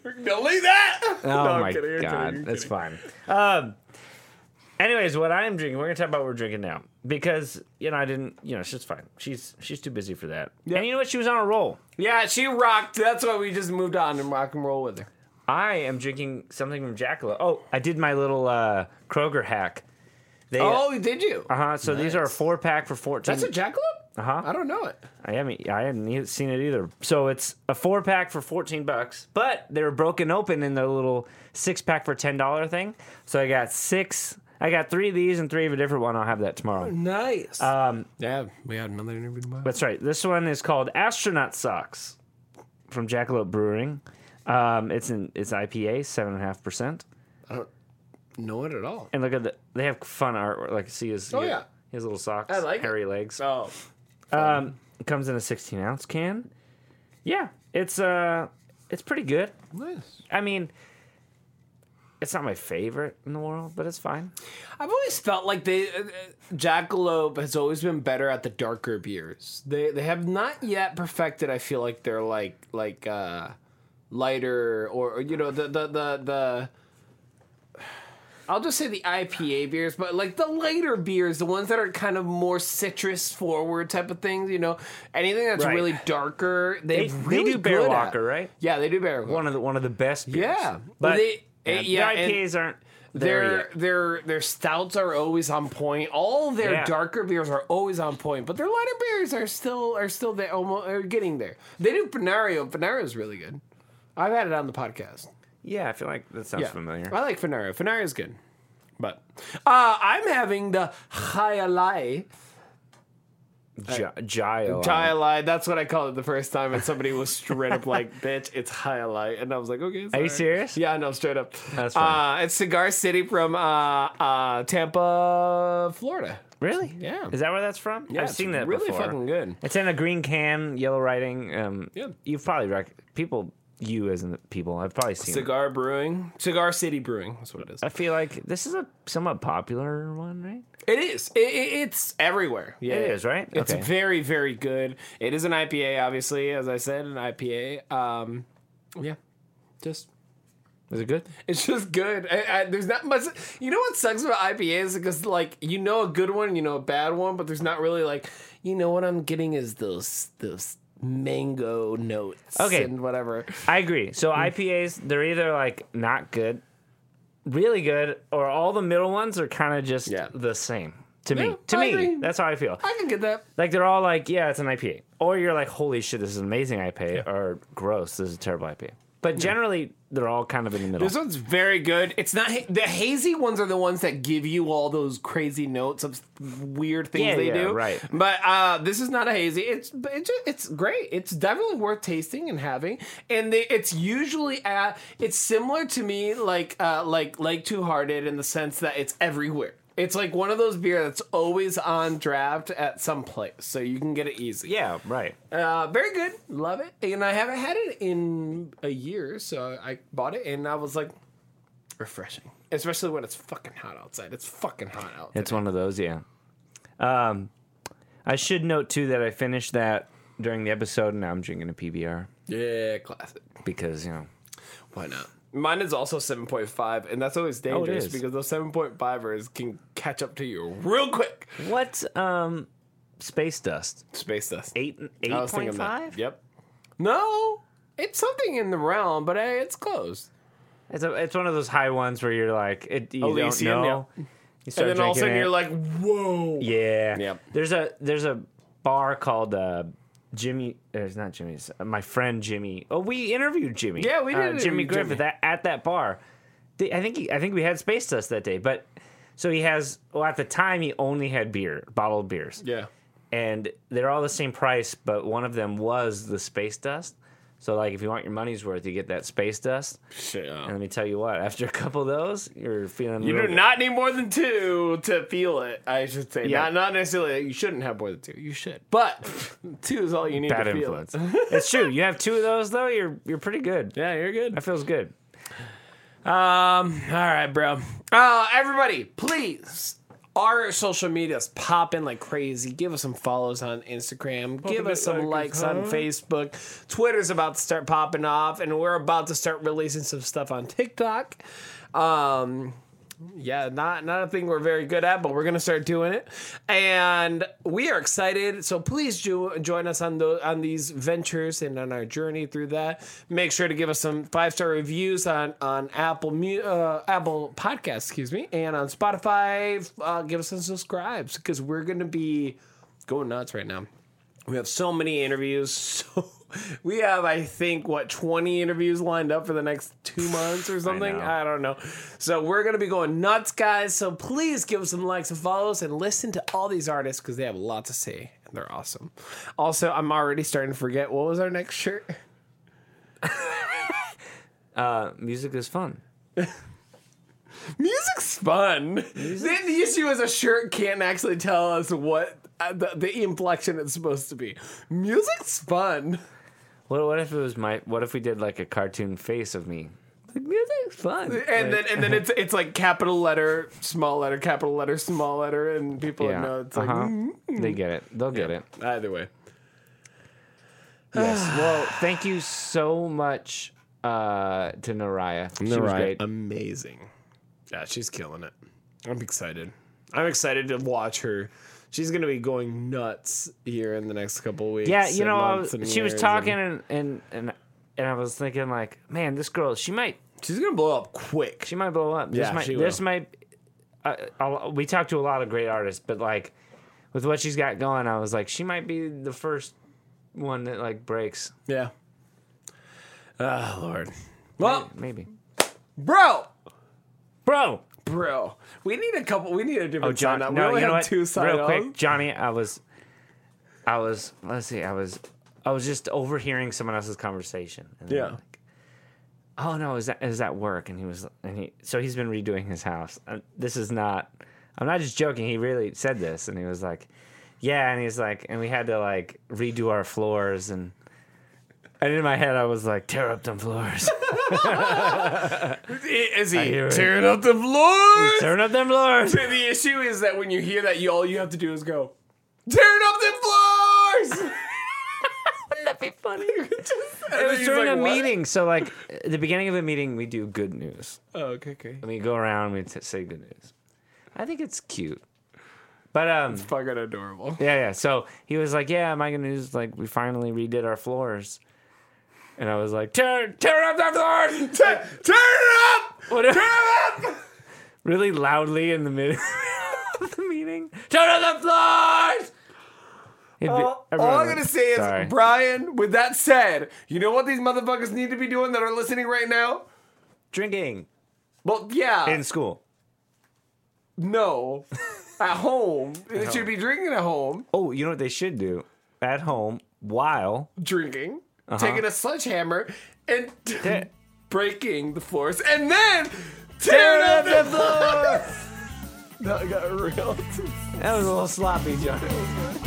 Delete that. Oh No, my kidding, god, kidding, that's kidding. fine. Um. Anyways, what I'm drinking, we're gonna talk about what we're drinking now because you know I didn't, you know, she's fine. She's she's too busy for that. And you know what? She was on a roll. Yeah, she rocked. That's why we just moved on and rock and roll with her. I am drinking something from Jackalope. Oh, I did my little uh, Kroger hack. They, Oh, did you? uh huh. So these are a four pack for fourteen. That's a jackalope. Uh-huh. I don't know it. I haven't I hadn't seen it either. So it's a four pack for fourteen bucks, but they were broken open in the little six pack for ten dollar thing. So I got six. I got three of these and three of a different one. I'll have that tomorrow. Nice. Um, yeah, we had another interview tomorrow. that's right. This one is called Astronaut Socks from Jackalope Brewing. Um, it's an it's IPA, seven and a half percent. I don't know it at all. And look at the they have fun artwork. Like see his Oh, yeah. his little socks, I like it. hairy legs. Oh, Um, it comes in a 16 ounce can. Yeah, it's uh, it's pretty good. nice. I mean, it's not my favorite in the world, but it's fine. I've always felt like they uh, uh, Jackalope has always been better at the darker beers. They they have not yet perfected. I feel like they're like like uh lighter or, or, you know the the the the. I'll just say the IPA beers, but like the lighter beers, the ones that are kind of more citrus forward type of things, you know, anything that's Right. really darker, they They, really they do Bear Walker, at. right? Yeah, they do Bear Walker. One of the one of the best. Beers. Yeah. but They- yeah, yeah, the and- IPAs aren't their their their stouts are always on point. All their Yeah. darker beers are always on point, but their lighter beers are still are still there, almost are getting there. They do Fenario. Fenario is really good. I've had it on the podcast. Yeah, I feel like that sounds Yeah, familiar. I like Fenario. Fenario is good, but uh, I'm having the Jai Alai. Gi- Gile. Jai Alai. That's what I called it the first time, and somebody was straight up like, "Bitch, it's Jai Alai," and I was like, "Okay." Are you serious? Yeah, no, straight up. That's fine. Uh, it's Cigar City from uh, uh, Tampa, Florida. Really? Yeah. Is that where that's from? Yeah, I've seen that really before. fucking good. It's in a green can, yellow writing. Um, Yeah. You've probably rec- people. You as in the people. I've probably seen. it. Cigar Brewing, Cigar City Brewing. That's what it is. I feel like this is a somewhat popular one, right? It is. It, it- it's everywhere. Yeah, It is, right? It's Okay. very, very good. It is an IPA, obviously, as I said, an IPA. Um, yeah, just Is it good? it's just good. I, I, there's not much. You know what sucks about IPAs because like you know a good one, you know a bad one, but there's not really like you know what I'm getting is those those mango notes. Okay. and whatever. I agree. So Hmm. IPAs, they're either like not good, really good, or all the middle ones are kind of just Yeah. the same. To Yeah, me, to I me, agree. that's how I feel. I can get that. Like they're all like, yeah, it's an IPA, or you're like, holy shit, this is an amazing IPA, or gross, this is a terrible IPA. But generally, they're all kind of in the middle. This one's very good. It's not the hazy ones are the ones that give you all those crazy notes of weird things Yeah, they yeah, do. right. But uh, this is not a hazy. It's it's it's great. It's definitely worth tasting and having. And they, it's usually at it's similar to me like uh, like like Two Hearted in the sense that it's everywhere. It's like one of those beer that's always on draft at some place, so you can get it easy. yeah, right. Uh, very good. Love it. And I haven't had it in a year, so I bought it and I was like, refreshing. Especially when it's fucking hot outside. It's fucking hot out. It's one of those, yeah. Um, I should note too that I finished that during the episode, and now I'm drinking a PBR yeah, classic. because you know Why not? Mine is also 7.5, and that's always dangerous is. because those 7.5ers can catch up to you real quick. what um space dust Space dust. eight eight I was point thinking that. five. Yep. No, it's something in the realm, but hey, it's close. It's a, it's one of those high ones where you're like it, you Elysium, don't yeah. know. You start And then all of a drinking sudden it. you're like, whoa. yeah. Yep. There's a there's a bar called uh, Jimmy. it's not Jimmy's. Uh, my friend Jimmy. Oh, we interviewed Jimmy. Yeah, we did Uh, Jimmy Griffith Jimmy. At, at that bar. I think he, I think we had space dust that day, but so he has. Well, at the time he only had beer, bottled beers. Yeah. and they're all the same price, but one of them was the space dust. So like if you want your money's worth, you get that space dust. Shit. And let me tell you what, after a couple of those, you're feeling You do not need more than two to feel it. I should say, Yeah. not not necessarily. You shouldn't have more than two. You should, but two is all you need bad to feel influence. it. it's true. You have two of those though, you're you're pretty good. yeah, you're good. That feels good. Um. All right, bro. Uh, everybody, please. Our social media's popping like crazy. Give us some follows on Instagram. Give us some likes on Facebook. Twitter's about to start popping off, and we're about to start releasing some stuff on TikTok. Um, Yeah, not not a thing we're very good at, but we're gonna start doing it, and we are excited. So please do join us on the on these ventures and on our journey through that. Make sure to give us some five star reviews on on Apple uh, Apple Podcasts, excuse me, and on Spotify. Uh, give us some subscribes because we're gonna be going nuts right now. We have so many interviews. So we have, I think, what twenty interviews lined up for the next two months or something. know. I, don't know. So we're gonna be going nuts, guys. So please give us some likes and follows and listen to all these artists because they have a lot to say and they're awesome. Also, I'm already starting to forget what was our next shirt. Uh, music is fun. Music's fun. The, the issue is a shirt can't actually tell us what uh, the, the inflection it's supposed to be. Music's fun. What, what if it was my? What if we did like a cartoon face of me? Like music's fun. and then and then it's it's like capital letter, small letter, capital letter, small letter, and people yeah, know it's like uh-huh. mm, they get it. They'll get it. either way. Yes. well, thank you so much uh, to Neriah. She was great. amazing. Yeah, she's killing it. I'm excited. I'm excited to watch her. She's gonna be going nuts here in the next couple weeks. yeah, you know, was, she was talking and and, and and I was thinking like, man, this girl, she might she's gonna blow up quick. she might blow up. This Yeah, might she this might. Uh, we talked to a lot of great artists, but like with what she's got going, I was like, she might be the first one that like breaks. Yeah. Ah, Lord. Well, Maybe, bro, bro. Bro, we need a couple. We need a different Oh, John. sign-off. We No, only you know have what? two sign Real quick, Johnny. I was, I was. Let's see. I was, I was just overhearing someone else's conversation. And Yeah. Like, oh no, is that is that work? And he was, and he. So he's been redoing his house. Uh, this is not. I'm not just joking. He really said this, and he was like, yeah, and he's like, and we had to like redo our floors and. And in my head, I was like, tear up them floors. Is he hear it. tearing up the floors? Turn up them floors. the issue is that when you hear that, you all you have to do is go, tearing up the floors. Wouldn't that be funny? it It was during a meeting. So, like, at the beginning of a meeting, we do good news. Oh, okay, okay. And we go around, we t- say good news. I think it's cute. But, um, it's Fucking adorable. yeah, yeah. So he was like, yeah, my good news, like, we finally redid our floors. And I was like, tear, tear up the floors! Turn it up! Whatever. Turn it up! really loudly in the middle of the meeting. Turn up the floors! It'd be- All, all I'm gonna say is, Sorry. Brian. With that said, you know what these motherfuckers need to be doing that are listening right now? drinking Well, yeah, in school. no, at home. They should be drinking at home, Oh, you know what they should do? At home while drinking, Uh-huh. taking a sledgehammer and breaking the floors, and then tearing up the floor. that got real. that was a little sloppy, John.